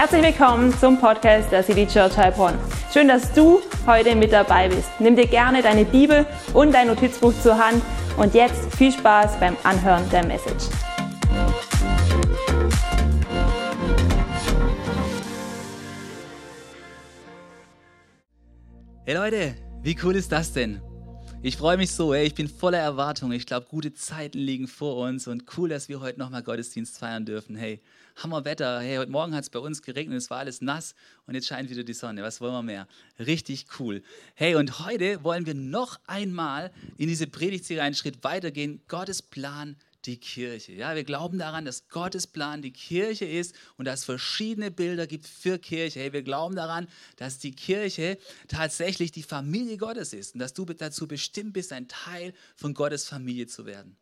Herzlich willkommen zum Podcast der City Church Heilbronn. Schön, dass du heute mit dabei bist. Nimm dir gerne deine Bibel und dein Notizbuch zur Hand und jetzt viel Spaß beim Anhören der Message. Hey Leute, wie cool ist das denn? Ich freue mich so, ey. ich bin voller Erwartung. Ich glaube, gute Zeiten liegen vor uns und cool, dass wir heute nochmal Gottesdienst feiern dürfen. Hey, Hammerwetter. Hey, heute Morgen hat es bei uns geregnet, es war alles nass und jetzt scheint wieder die Sonne. Was wollen wir mehr? Richtig cool. Hey, und heute wollen wir noch einmal in diese Predigtserie einen Schritt weitergehen. Gottes Plan die Kirche. Ja, wir glauben daran, dass Gottes Plan die Kirche ist und dass es verschiedene Bilder gibt für Kirche. Hey, wir glauben daran, dass die Kirche tatsächlich die Familie Gottes ist und dass du dazu bestimmt bist, ein Teil von Gottes Familie zu werden.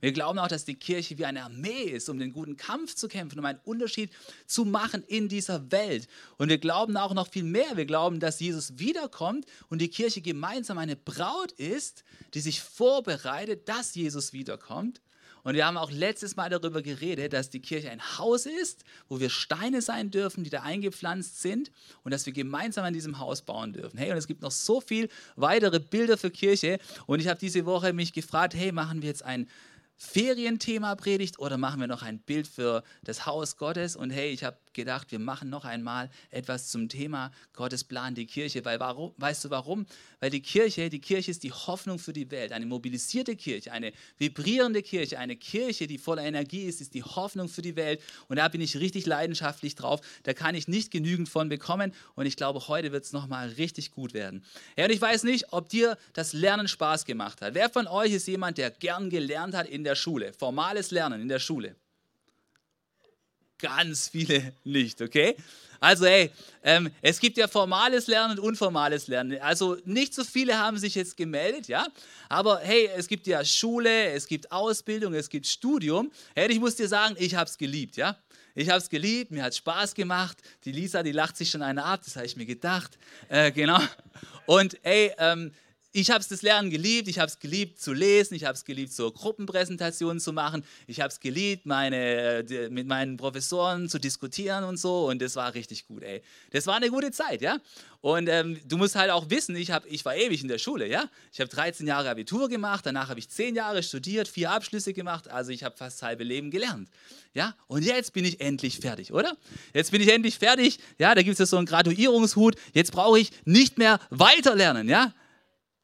Wir glauben auch, dass die Kirche wie eine Armee ist, um den guten Kampf zu kämpfen, um einen Unterschied zu machen in dieser Welt. Und wir glauben auch noch viel mehr. Wir glauben, dass Jesus wiederkommt und die Kirche gemeinsam eine Braut ist, die sich vorbereitet, dass Jesus wiederkommt. Und wir haben auch letztes Mal darüber geredet, dass die Kirche ein Haus ist, wo wir Steine sein dürfen, die da eingepflanzt sind und dass wir gemeinsam an diesem Haus bauen dürfen. Hey, und es gibt noch so viel weitere Bilder für Kirche. Und ich habe diese Woche mich gefragt, hey, machen wir jetzt ein Ferienthema predigt oder machen wir noch ein Bild für das Haus Gottes? Und hey, ich habe gedacht, wir machen noch einmal etwas zum Thema Gottes Plan, die Kirche. Weil warum, weißt du warum? Weil die Kirche, die Kirche ist die Hoffnung für die Welt. Eine mobilisierte Kirche, eine vibrierende Kirche, eine Kirche, die voller Energie ist, ist die Hoffnung für die Welt. Und da bin ich richtig leidenschaftlich drauf. Da kann ich nicht genügend von bekommen. Und ich glaube, heute wird es nochmal richtig gut werden. Ja, und ich weiß nicht, ob dir das Lernen Spaß gemacht hat. Wer von euch ist jemand, der gern gelernt hat in der Schule? Formales Lernen in der Schule. Ganz viele nicht, okay? Also, hey, ähm, es gibt ja formales Lernen und unformales Lernen. Also, nicht so viele haben sich jetzt gemeldet, ja? Aber hey, es gibt ja Schule, es gibt Ausbildung, es gibt Studium. Hey, ich muss dir sagen, ich habe es geliebt, ja? Ich habe es geliebt, mir hat Spaß gemacht. Die Lisa, die lacht sich schon eine ab, das habe ich mir gedacht. Äh, genau. Und ey, ähm, ich habe es das Lernen geliebt, ich habe es geliebt zu lesen, ich habe es geliebt, so Gruppenpräsentationen zu machen, ich habe es geliebt, meine, mit meinen Professoren zu diskutieren und so und das war richtig gut, ey. Das war eine gute Zeit, ja. Und ähm, du musst halt auch wissen, ich, hab, ich war ewig in der Schule, ja. Ich habe 13 Jahre Abitur gemacht, danach habe ich 10 Jahre studiert, vier Abschlüsse gemacht, also ich habe fast das halbe Leben gelernt, ja. Und jetzt bin ich endlich fertig, oder? Jetzt bin ich endlich fertig, ja, da gibt es so einen Graduierungshut, jetzt brauche ich nicht mehr weiter lernen, ja.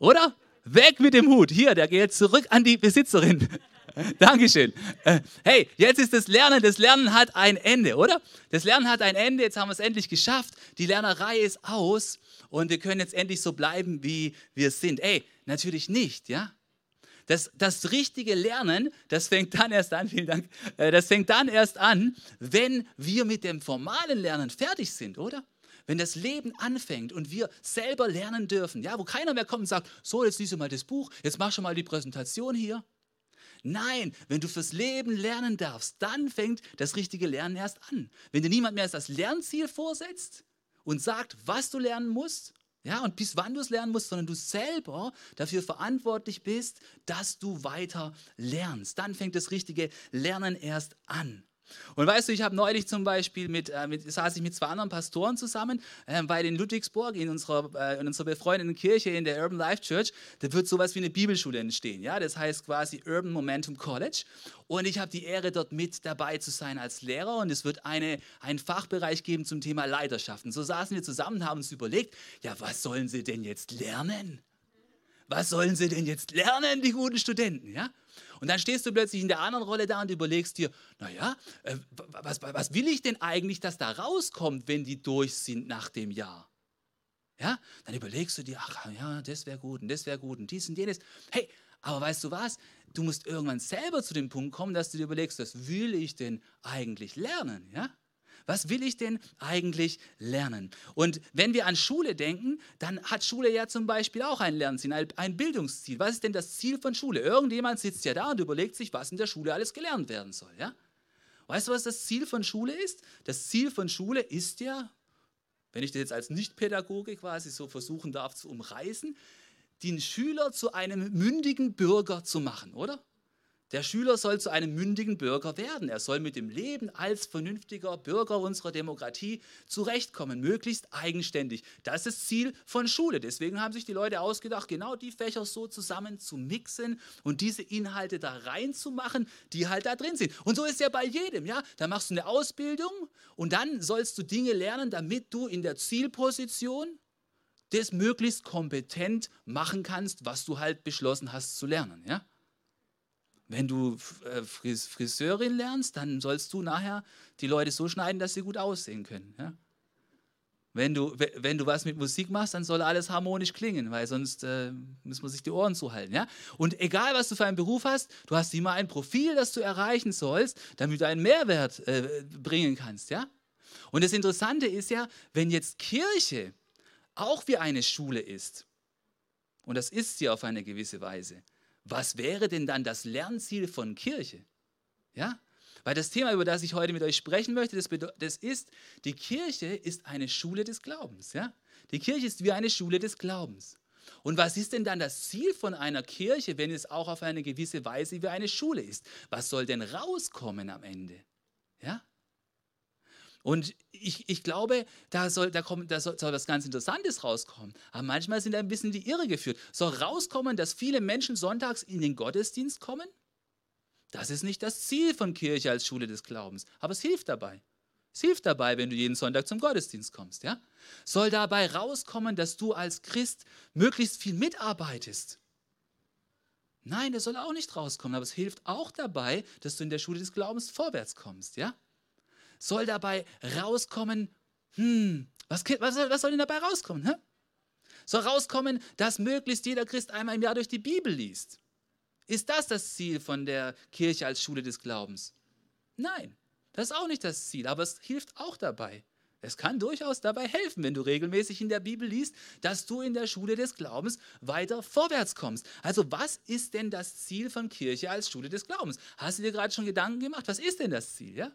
Oder? Weg mit dem Hut. Hier, der geht zurück an die Besitzerin. Dankeschön. Äh, hey, jetzt ist das Lernen. Das Lernen hat ein Ende, oder? Das Lernen hat ein Ende. Jetzt haben wir es endlich geschafft. Die Lernerei ist aus und wir können jetzt endlich so bleiben, wie wir sind. Ey, natürlich nicht, ja? Das, das richtige Lernen, das fängt dann erst an, vielen Dank, äh, das fängt dann erst an, wenn wir mit dem formalen Lernen fertig sind, oder? Wenn das Leben anfängt und wir selber lernen dürfen, ja, wo keiner mehr kommt und sagt, so, jetzt liest du mal das Buch, jetzt mach schon mal die Präsentation hier. Nein, wenn du fürs Leben lernen darfst, dann fängt das richtige Lernen erst an. Wenn dir niemand mehr das Lernziel vorsetzt und sagt, was du lernen musst, ja, und bis wann du es lernen musst, sondern du selber dafür verantwortlich bist, dass du weiter lernst. Dann fängt das richtige Lernen erst an. Und weißt du, ich habe neulich zum Beispiel mit, äh, mit, saß ich mit zwei anderen Pastoren zusammen, äh, weil in Ludwigsburg, in unserer, äh, in unserer befreundeten Kirche, in der Urban Life Church, da wird sowas wie eine Bibelschule entstehen. Ja? Das heißt quasi Urban Momentum College. Und ich habe die Ehre, dort mit dabei zu sein als Lehrer. Und es wird eine, einen Fachbereich geben zum Thema Leiterschaften. So saßen wir zusammen und haben uns überlegt, ja, was sollen sie denn jetzt lernen? Was sollen sie denn jetzt lernen, die guten Studenten? Ja? Und dann stehst du plötzlich in der anderen Rolle da und überlegst dir, naja, äh, was, was will ich denn eigentlich, dass da rauskommt, wenn die durch sind nach dem Jahr? Ja, dann überlegst du dir, ach ja, das wäre gut und das wäre gut und dies und jenes. Hey, aber weißt du was? Du musst irgendwann selber zu dem Punkt kommen, dass du dir überlegst, was will ich denn eigentlich lernen? Ja? Was will ich denn eigentlich lernen? Und wenn wir an Schule denken, dann hat Schule ja zum Beispiel auch ein Lernziel, ein Bildungsziel. Was ist denn das Ziel von Schule? Irgendjemand sitzt ja da und überlegt sich, was in der Schule alles gelernt werden soll. Ja? Weißt du, was das Ziel von Schule ist? Das Ziel von Schule ist ja, wenn ich das jetzt als Nichtpädagoge quasi so versuchen darf zu umreißen, den Schüler zu einem mündigen Bürger zu machen, oder? Der Schüler soll zu einem mündigen Bürger werden. Er soll mit dem Leben als vernünftiger Bürger unserer Demokratie zurechtkommen, möglichst eigenständig. Das ist das Ziel von Schule. Deswegen haben sich die Leute ausgedacht, genau die Fächer so zusammen zu mixen und diese Inhalte da reinzumachen, die halt da drin sind. Und so ist ja bei jedem, ja. Da machst du eine Ausbildung und dann sollst du Dinge lernen, damit du in der Zielposition das möglichst kompetent machen kannst, was du halt beschlossen hast zu lernen, ja. Wenn du äh, Friseurin lernst, dann sollst du nachher die Leute so schneiden, dass sie gut aussehen können. Ja? Wenn, du, wenn du was mit Musik machst, dann soll alles harmonisch klingen, weil sonst äh, muss man sich die Ohren zuhalten. Ja? Und egal, was du für einen Beruf hast, du hast immer ein Profil, das du erreichen sollst, damit du einen Mehrwert äh, bringen kannst. Ja? Und das Interessante ist ja, wenn jetzt Kirche auch wie eine Schule ist, und das ist sie auf eine gewisse Weise, was wäre denn dann das Lernziel von Kirche? Ja? Weil das Thema, über das ich heute mit euch sprechen möchte, das, das ist, die Kirche ist eine Schule des Glaubens. Ja? Die Kirche ist wie eine Schule des Glaubens. Und was ist denn dann das Ziel von einer Kirche, wenn es auch auf eine gewisse Weise wie eine Schule ist? Was soll denn rauskommen am Ende? Ja? Und ich, ich glaube, da soll, da, kommt, da soll, soll was ganz Interessantes rauskommen. Aber manchmal sind da ein bisschen die Irre geführt. Soll rauskommen, dass viele Menschen sonntags in den Gottesdienst kommen? Das ist nicht das Ziel von Kirche als Schule des Glaubens. Aber es hilft dabei. Es hilft dabei, wenn du jeden Sonntag zum Gottesdienst kommst. Ja? Soll dabei rauskommen, dass du als Christ möglichst viel mitarbeitest? Nein, das soll auch nicht rauskommen, aber es hilft auch dabei, dass du in der Schule des Glaubens vorwärts kommst. Ja? Soll dabei rauskommen, hm, was, was, was soll denn dabei rauskommen? Hä? Soll rauskommen, dass möglichst jeder Christ einmal im Jahr durch die Bibel liest. Ist das das Ziel von der Kirche als Schule des Glaubens? Nein, das ist auch nicht das Ziel, aber es hilft auch dabei. Es kann durchaus dabei helfen, wenn du regelmäßig in der Bibel liest, dass du in der Schule des Glaubens weiter vorwärts kommst. Also was ist denn das Ziel von Kirche als Schule des Glaubens? Hast du dir gerade schon Gedanken gemacht? Was ist denn das Ziel? Ja?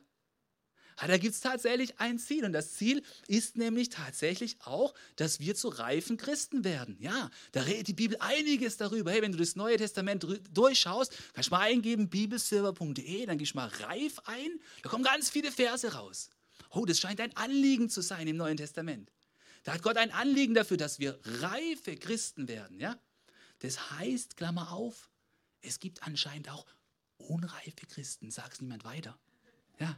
Da gibt es tatsächlich ein Ziel und das Ziel ist nämlich tatsächlich auch, dass wir zu reifen Christen werden. Ja, da redet die Bibel einiges darüber. Hey, wenn du das Neue Testament durchschaust, kannst du mal eingeben bibelsilver.de, dann gehst du mal reif ein, da kommen ganz viele Verse raus. Oh, das scheint ein Anliegen zu sein im Neuen Testament. Da hat Gott ein Anliegen dafür, dass wir reife Christen werden. Ja? Das heißt, Klammer auf, es gibt anscheinend auch unreife Christen. Sag es niemand weiter. Ja,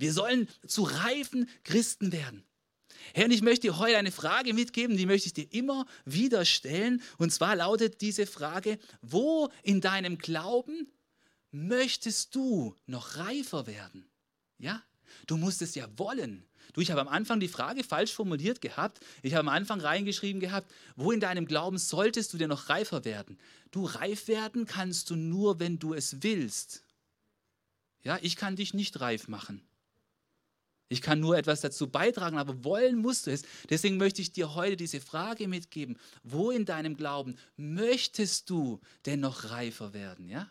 wir sollen zu reifen Christen werden. Herr, und ich möchte dir heute eine Frage mitgeben, die möchte ich dir immer wieder stellen. Und zwar lautet diese Frage, wo in deinem Glauben möchtest du noch reifer werden? Ja? Du musst es ja wollen. Du, ich habe am Anfang die Frage falsch formuliert gehabt. Ich habe am Anfang reingeschrieben gehabt, wo in deinem Glauben solltest du denn noch reifer werden? Du reif werden kannst du nur, wenn du es willst. Ja, ich kann dich nicht reif machen. Ich kann nur etwas dazu beitragen, aber wollen musst du es. Deswegen möchte ich dir heute diese Frage mitgeben. Wo in deinem Glauben möchtest du denn noch reifer werden? Ja?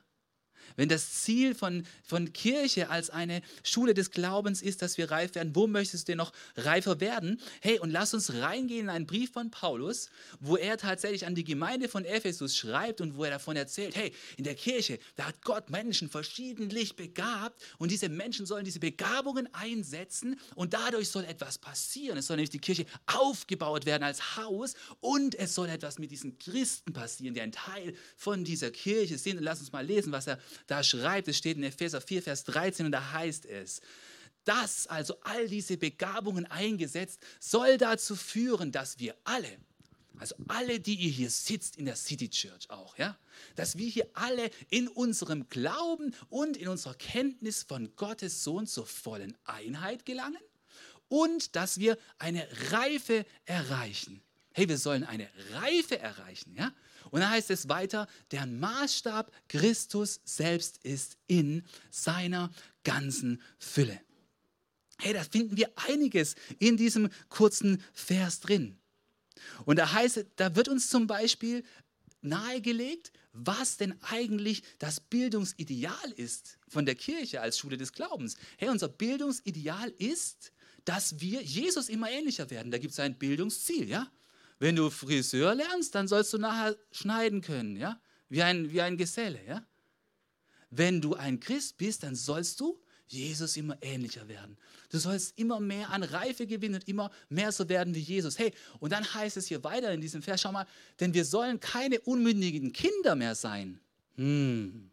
Wenn das Ziel von, von Kirche als eine Schule des Glaubens ist, dass wir reif werden, wo möchtest du denn noch reifer werden? Hey, und lass uns reingehen in einen Brief von Paulus, wo er tatsächlich an die Gemeinde von Ephesus schreibt und wo er davon erzählt, hey, in der Kirche, da hat Gott Menschen verschiedentlich begabt und diese Menschen sollen diese Begabungen einsetzen und dadurch soll etwas passieren. Es soll nämlich die Kirche aufgebaut werden als Haus und es soll etwas mit diesen Christen passieren, die ein Teil von dieser Kirche sind. Und lass uns mal lesen, was er da schreibt, es steht in Epheser 4, Vers 13 und da heißt es, das, also all diese Begabungen eingesetzt, soll dazu führen, dass wir alle, also alle, die ihr hier sitzt in der City Church auch, ja, dass wir hier alle in unserem Glauben und in unserer Kenntnis von Gottes Sohn zur vollen Einheit gelangen und dass wir eine Reife erreichen. Hey, wir sollen eine Reife erreichen, ja? Und dann heißt es weiter, deren Maßstab Christus selbst ist in seiner ganzen Fülle. Hey, da finden wir einiges in diesem kurzen Vers drin. Und da heißt, da wird uns zum Beispiel nahegelegt, was denn eigentlich das Bildungsideal ist von der Kirche als Schule des Glaubens. Hey, unser Bildungsideal ist, dass wir Jesus immer ähnlicher werden. Da gibt es ein Bildungsziel, ja? Wenn du Friseur lernst, dann sollst du nachher schneiden können, ja? wie ein, wie ein Geselle. Ja? Wenn du ein Christ bist, dann sollst du Jesus immer ähnlicher werden. Du sollst immer mehr an Reife gewinnen und immer mehr so werden wie Jesus. Hey, und dann heißt es hier weiter in diesem Vers, schau mal, denn wir sollen keine unmündigen Kinder mehr sein. Hm.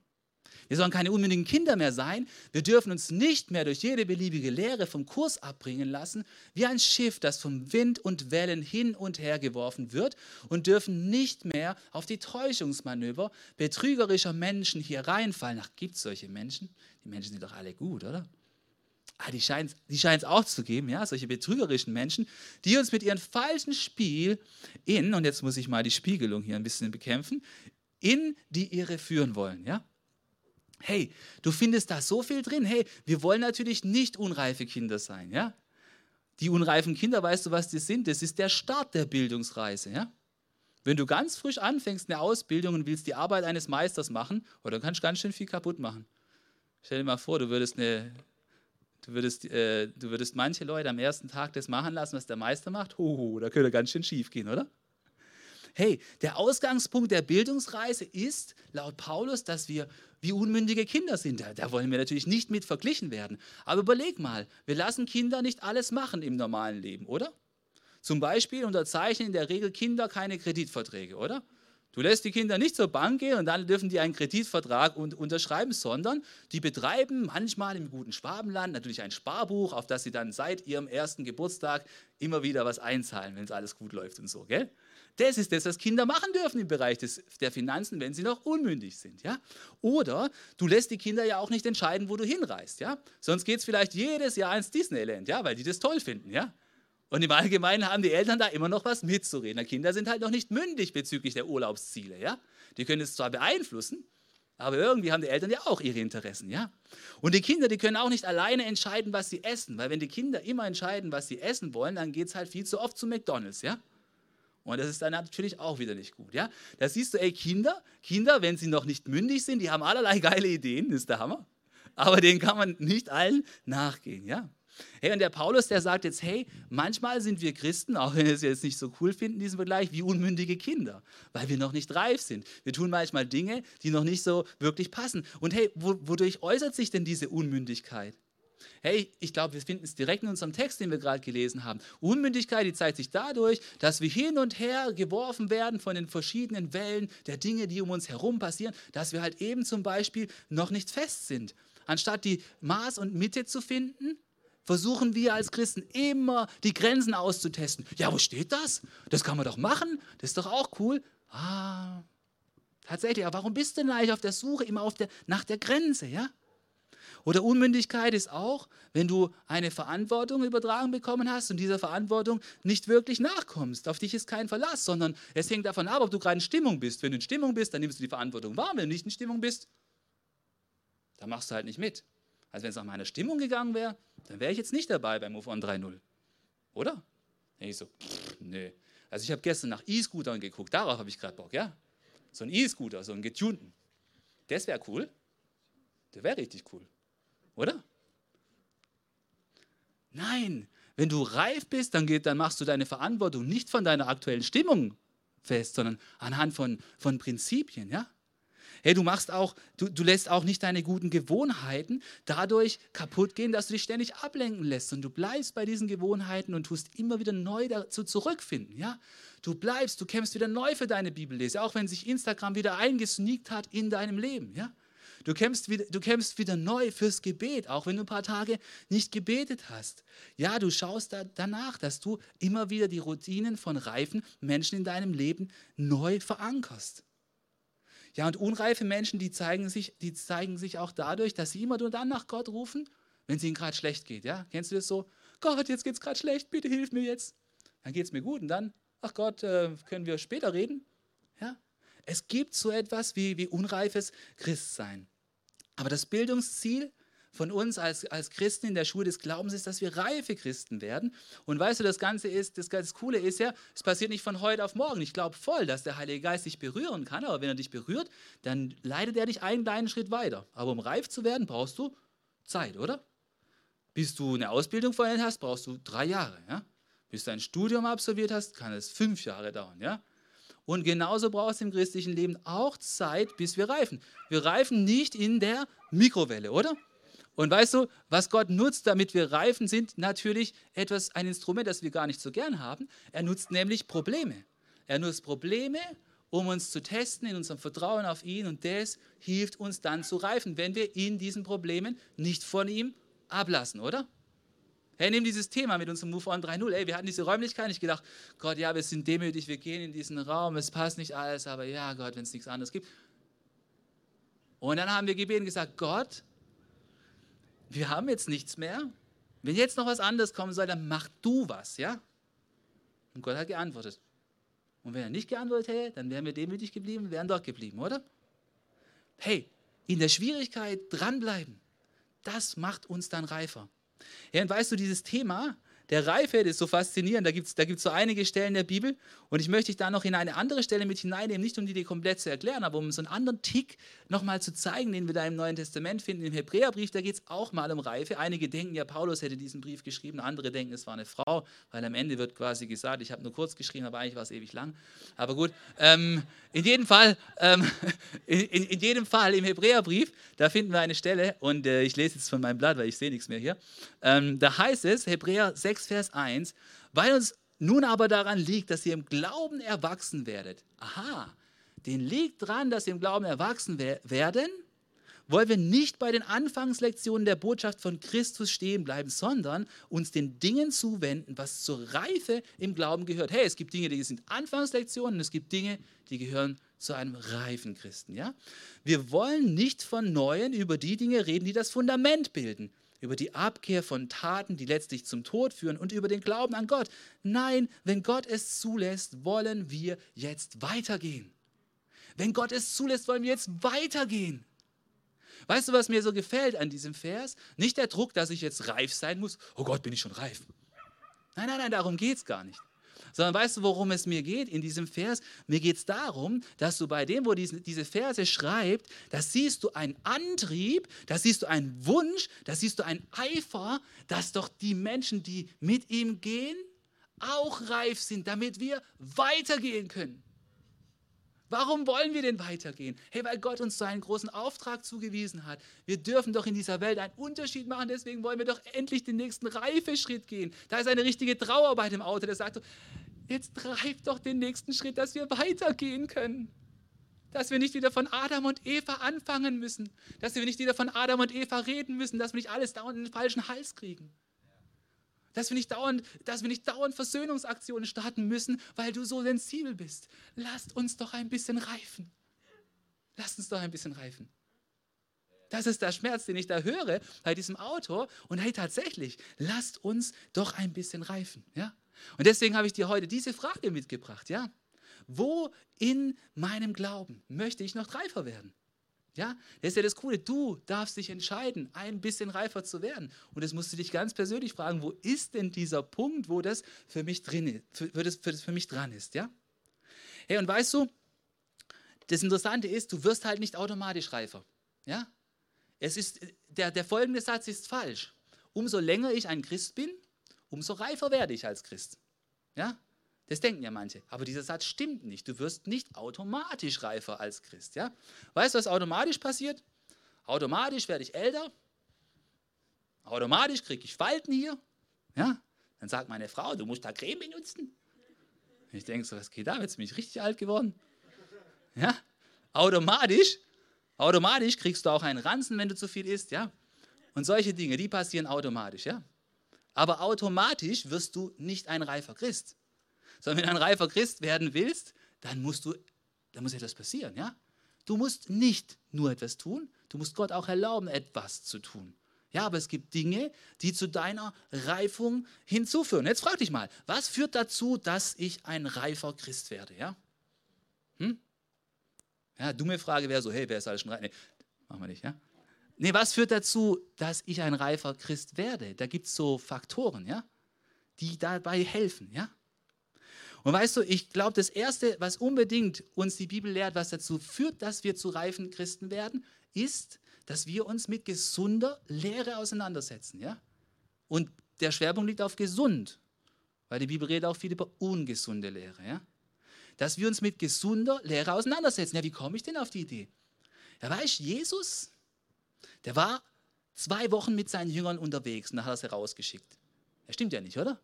Wir sollen keine unmündigen Kinder mehr sein. Wir dürfen uns nicht mehr durch jede beliebige Lehre vom Kurs abbringen lassen, wie ein Schiff, das vom Wind und Wellen hin und her geworfen wird und dürfen nicht mehr auf die Täuschungsmanöver betrügerischer Menschen hier reinfallen. Ach, gibt es solche Menschen? Die Menschen sind doch alle gut, oder? Ah, die scheint es auch zu geben, ja, solche betrügerischen Menschen, die uns mit ihrem falschen Spiel in, und jetzt muss ich mal die Spiegelung hier ein bisschen bekämpfen, in die Irre führen wollen, ja. Hey, du findest da so viel drin. Hey, wir wollen natürlich nicht unreife Kinder sein, ja? Die unreifen Kinder, weißt du, was die sind? Das ist der Start der Bildungsreise, ja? Wenn du ganz frisch anfängst eine Ausbildung und willst die Arbeit eines Meisters machen, oh, kannst du ganz schön viel kaputt machen. Stell dir mal vor, du würdest eine Du würdest, äh, du würdest manche Leute am ersten Tag das machen lassen, was der Meister macht. Hoho, da könnte ganz schön schief gehen, oder? Hey, der Ausgangspunkt der Bildungsreise ist laut Paulus, dass wir wie unmündige Kinder sind. Da, da, wollen wir natürlich nicht mit verglichen werden. Aber überleg mal, wir lassen Kinder nicht alles machen im normalen Leben, oder? Zum Beispiel unterzeichnen in der Regel Kinder keine Kreditverträge, oder? Du lässt die Kinder nicht zur Bank gehen und dann dürfen die einen Kreditvertrag unterschreiben, sondern die betreiben manchmal im guten Schwabenland natürlich ein Sparbuch, auf das sie dann seit ihrem ersten Geburtstag immer wieder was einzahlen, wenn es alles gut läuft und so, gell? Das ist das, was Kinder machen dürfen im Bereich des, der Finanzen, wenn sie noch unmündig sind. Ja? Oder du lässt die Kinder ja auch nicht entscheiden, wo du hinreist. Ja? Sonst geht es vielleicht jedes Jahr ins Disneyland, ja? weil die das toll finden. Ja? Und im Allgemeinen haben die Eltern da immer noch was mitzureden. Die Kinder sind halt noch nicht mündig bezüglich der Urlaubsziele. Ja? Die können es zwar beeinflussen, aber irgendwie haben die Eltern ja auch ihre Interessen, ja? Und die Kinder, die können auch nicht alleine entscheiden, was sie essen, weil wenn die Kinder immer entscheiden, was sie essen wollen, dann geht es halt viel zu oft zu McDonald's, ja? Und das ist dann natürlich auch wieder nicht gut. Ja? Da siehst du, ey, Kinder, Kinder, wenn sie noch nicht mündig sind, die haben allerlei geile Ideen, das ist der Hammer. Aber denen kann man nicht allen nachgehen. Ja? Hey, und der Paulus, der sagt jetzt, hey, manchmal sind wir Christen, auch wenn wir es jetzt nicht so cool finden, diesen Vergleich, wie unmündige Kinder, weil wir noch nicht reif sind. Wir tun manchmal Dinge, die noch nicht so wirklich passen. Und hey, wodurch äußert sich denn diese Unmündigkeit? Hey, ich glaube, wir finden es direkt in unserem Text, den wir gerade gelesen haben. Unmündigkeit, die zeigt sich dadurch, dass wir hin und her geworfen werden von den verschiedenen Wellen der Dinge, die um uns herum passieren, dass wir halt eben zum Beispiel noch nicht fest sind. Anstatt die Maß und Mitte zu finden, versuchen wir als Christen immer die Grenzen auszutesten. Ja, wo steht das? Das kann man doch machen. Das ist doch auch cool. Ah, tatsächlich. Aber warum bist du denn eigentlich auf der Suche immer auf der, nach der Grenze? Ja? Oder Unmündigkeit ist auch, wenn du eine Verantwortung übertragen bekommen hast und dieser Verantwortung nicht wirklich nachkommst. Auf dich ist kein Verlass, sondern es hängt davon ab, ob du gerade in Stimmung bist. Wenn du in Stimmung bist, dann nimmst du die Verantwortung wahr. Wenn du nicht in Stimmung bist, dann machst du halt nicht mit. Also wenn es nach meiner Stimmung gegangen wäre, dann wäre ich jetzt nicht dabei beim Move on 3.0. Oder? Ich so, pff, nee. Also ich habe gestern nach E-Scootern geguckt, darauf habe ich gerade Bock, ja? So ein E-Scooter, so ein getunten. Das wäre cool. Der wäre richtig cool. Oder? Nein, wenn du reif bist, dann, geht, dann machst du deine Verantwortung nicht von deiner aktuellen Stimmung fest, sondern anhand von, von Prinzipien, ja? Hey, du machst auch, du, du lässt auch nicht deine guten Gewohnheiten dadurch kaputt gehen, dass du dich ständig ablenken lässt. Und du bleibst bei diesen Gewohnheiten und tust immer wieder neu dazu zurückfinden. Ja? Du bleibst, du kämpfst wieder neu für deine Bibellese, auch wenn sich Instagram wieder eingesneakt hat in deinem Leben. Ja? Du kämpfst, wieder, du kämpfst wieder neu fürs Gebet, auch wenn du ein paar Tage nicht gebetet hast. Ja, du schaust da danach, dass du immer wieder die Routinen von reifen Menschen in deinem Leben neu verankerst. Ja, und unreife Menschen, die zeigen sich, die zeigen sich auch dadurch, dass sie immer nur dann nach Gott rufen, wenn es ihnen gerade schlecht geht. Ja? Kennst du das so? Gott, jetzt geht es gerade schlecht, bitte hilf mir jetzt. Dann geht es mir gut und dann, ach Gott, äh, können wir später reden? Ja? Es gibt so etwas wie, wie unreifes Christsein. Aber das Bildungsziel von uns als, als Christen in der Schule des Glaubens ist, dass wir reife Christen werden. Und weißt du, das Ganze ist, das, das Coole ist ja, es passiert nicht von heute auf morgen. Ich glaube voll, dass der Heilige Geist dich berühren kann, aber wenn er dich berührt, dann leitet er dich einen kleinen Schritt weiter. Aber um reif zu werden, brauchst du Zeit, oder? Bis du eine Ausbildung vollendet hast, brauchst du drei Jahre. Ja? Bis du ein Studium absolviert hast, kann es fünf Jahre dauern. Ja? Und genauso braucht es im christlichen Leben auch Zeit, bis wir reifen. Wir reifen nicht in der Mikrowelle, oder? Und weißt du, was Gott nutzt, damit wir reifen, sind natürlich etwas, ein Instrument, das wir gar nicht so gern haben. Er nutzt nämlich Probleme. Er nutzt Probleme, um uns zu testen in unserem Vertrauen auf ihn. Und das hilft uns dann zu reifen, wenn wir in diesen Problemen nicht von ihm ablassen, oder? Hey, nimm dieses Thema mit unserem Move On 3.0. Ey, wir hatten diese Räumlichkeit nicht gedacht, Gott, ja, wir sind demütig, wir gehen in diesen Raum, es passt nicht alles, aber ja, Gott, wenn es nichts anderes gibt. Und dann haben wir gebeten gesagt, Gott, wir haben jetzt nichts mehr. Wenn jetzt noch was anderes kommen soll, dann mach du was, ja? Und Gott hat geantwortet. Und wenn er nicht geantwortet hätte, dann wären wir demütig geblieben, wären dort geblieben, oder? Hey, in der Schwierigkeit dranbleiben, das macht uns dann reifer. Ja, und weißt du, dieses Thema, der Reife, das ist so faszinierend. Da gibt es da gibt's so einige Stellen der Bibel. Und ich möchte dich da noch in eine andere Stelle mit hineinnehmen, nicht um die dir komplett zu erklären, aber um so einen anderen Tick nochmal zu zeigen, den wir da im Neuen Testament finden. Im Hebräerbrief, da geht es auch mal um Reife. Einige denken ja, Paulus hätte diesen Brief geschrieben, andere denken, es war eine Frau, weil am Ende wird quasi gesagt, ich habe nur kurz geschrieben, aber eigentlich war es ewig lang. Aber gut, ähm, in jedem Fall, ähm, in, in, in, jedem Fall im Hebräerbrief, da finden wir eine Stelle, und äh, ich lese jetzt von meinem Blatt, weil ich sehe nichts mehr hier. Ähm, da heißt es, Hebräer 6, 6, Vers 1, weil uns nun aber daran liegt, dass ihr im Glauben erwachsen werdet. Aha, den liegt daran, dass ihr im Glauben erwachsen werden, wollen wir nicht bei den Anfangslektionen der Botschaft von Christus stehen bleiben, sondern uns den Dingen zuwenden, was zur Reife im Glauben gehört. Hey, es gibt Dinge, die sind Anfangslektionen und es gibt Dinge, die gehören zu einem reifen Christen. Ja? Wir wollen nicht von Neuen über die Dinge reden, die das Fundament bilden über die Abkehr von Taten, die letztlich zum Tod führen und über den Glauben an Gott. Nein, wenn Gott es zulässt, wollen wir jetzt weitergehen. Wenn Gott es zulässt, wollen wir jetzt weitergehen. Weißt du, was mir so gefällt an diesem Vers? Nicht der Druck, dass ich jetzt reif sein muss. Oh Gott, bin ich schon reif. Nein, nein, nein, darum geht es gar nicht sondern weißt du, worum es mir geht in diesem Vers? Mir geht es darum, dass du bei dem, wo diese, Verse schreibt, da siehst du einen Antrieb, da siehst du einen Wunsch, da siehst du einen Eifer, dass doch die Menschen, die mit ihm gehen, auch reif sind, damit wir weitergehen können. Warum wollen wir denn weitergehen? Hey, weil Gott uns so einen großen Auftrag zugewiesen hat. Wir dürfen doch in dieser Welt einen Unterschied machen, deswegen wollen wir doch endlich den nächsten Reifeschritt gehen. Da ist eine richtige Trauer dem Auto, der sagt, jetzt treib doch den nächsten Schritt, dass wir weitergehen können. Dass wir nicht wieder von Adam und Eva anfangen müssen. Dass wir nicht wieder von Adam und Eva reden müssen. Dass wir nicht alles dauernd in den falschen Hals kriegen. Dass wir nicht dauernd, dass wir nicht dauernd Versöhnungsaktionen starten müssen, weil du so sensibel bist. Lasst uns doch ein bisschen reifen. Lasst uns doch ein bisschen reifen. Das ist der Schmerz, den ich da höre bei diesem Autor. Und hey, tatsächlich, lasst uns doch ein bisschen reifen. Ja? Und deswegen habe ich dir heute diese Frage mitgebracht, ja? Wo in meinem Glauben möchte ich noch reifer werden? Ja, das ist ja das Coole. Du darfst dich entscheiden, ein bisschen reifer zu werden. Und das musst du dich ganz persönlich fragen, wo ist denn dieser Punkt, wo das für mich drin ist, für, für, das, für mich dran ist, ja? Hey, und weißt du, das Interessante ist, du wirst halt nicht automatisch reifer, ja? Es ist, der, der folgende Satz ist falsch. Umso länger ich ein Christ bin, umso reifer werde ich als Christ. Ja? Das denken ja manche. Aber dieser Satz stimmt nicht. Du wirst nicht automatisch reifer als Christ. Ja? Weißt du, was automatisch passiert? Automatisch werde ich älter. Automatisch kriege ich Falten hier. Ja? Dann sagt meine Frau, du musst da Creme benutzen. Ich denke so, was geht da? Jetzt bin ich richtig alt geworden. Ja? Automatisch, automatisch kriegst du auch einen Ranzen, wenn du zu viel isst. Ja? Und solche Dinge, die passieren automatisch. Ja? Aber automatisch wirst du nicht ein reifer Christ. Sondern wenn du ein reifer Christ werden willst, dann musst du, dann muss etwas passieren, ja? Du musst nicht nur etwas tun, du musst Gott auch erlauben, etwas zu tun. Ja, aber es gibt Dinge, die zu deiner Reifung hinzuführen. Jetzt frag dich mal, was führt dazu, dass ich ein reifer Christ werde, ja? Hm? Ja, dumme Frage wäre so, hey, wer ist alles schon reif? Nee, machen wir nicht, ja? Nee, was führt dazu, dass ich ein reifer Christ werde? Da gibt es so Faktoren, ja, die dabei helfen, ja. Und weißt du, ich glaube, das Erste, was unbedingt uns die Bibel lehrt, was dazu führt, dass wir zu reifen Christen werden, ist, dass wir uns mit gesunder Lehre auseinandersetzen, ja. Und der Schwerpunkt liegt auf gesund, weil die Bibel redet auch viel über ungesunde Lehre, ja. dass wir uns mit gesunder Lehre auseinandersetzen. Ja, wie komme ich denn auf die Idee? Ja, weißt Jesus, der war zwei Wochen mit seinen Jüngern unterwegs und dann hat er sie rausgeschickt. Das stimmt ja nicht, oder?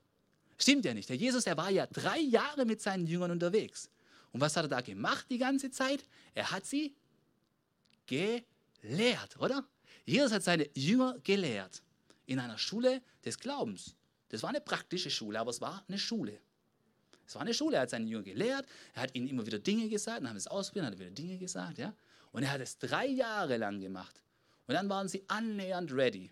Stimmt ja nicht. Der Jesus, der war ja drei Jahre mit seinen Jüngern unterwegs. Und was hat er da gemacht die ganze Zeit? Er hat sie gelehrt, oder? Jesus hat seine Jünger gelehrt in einer Schule des Glaubens. Das war eine praktische Schule, aber es war eine Schule. Es war eine Schule, er hat seinen Jüngern gelehrt, er hat ihnen immer wieder Dinge gesagt, dann haben sie es ausprobiert, hat er wieder Dinge gesagt, ja. Und er hat es drei Jahre lang gemacht. Und dann waren sie annähernd ready.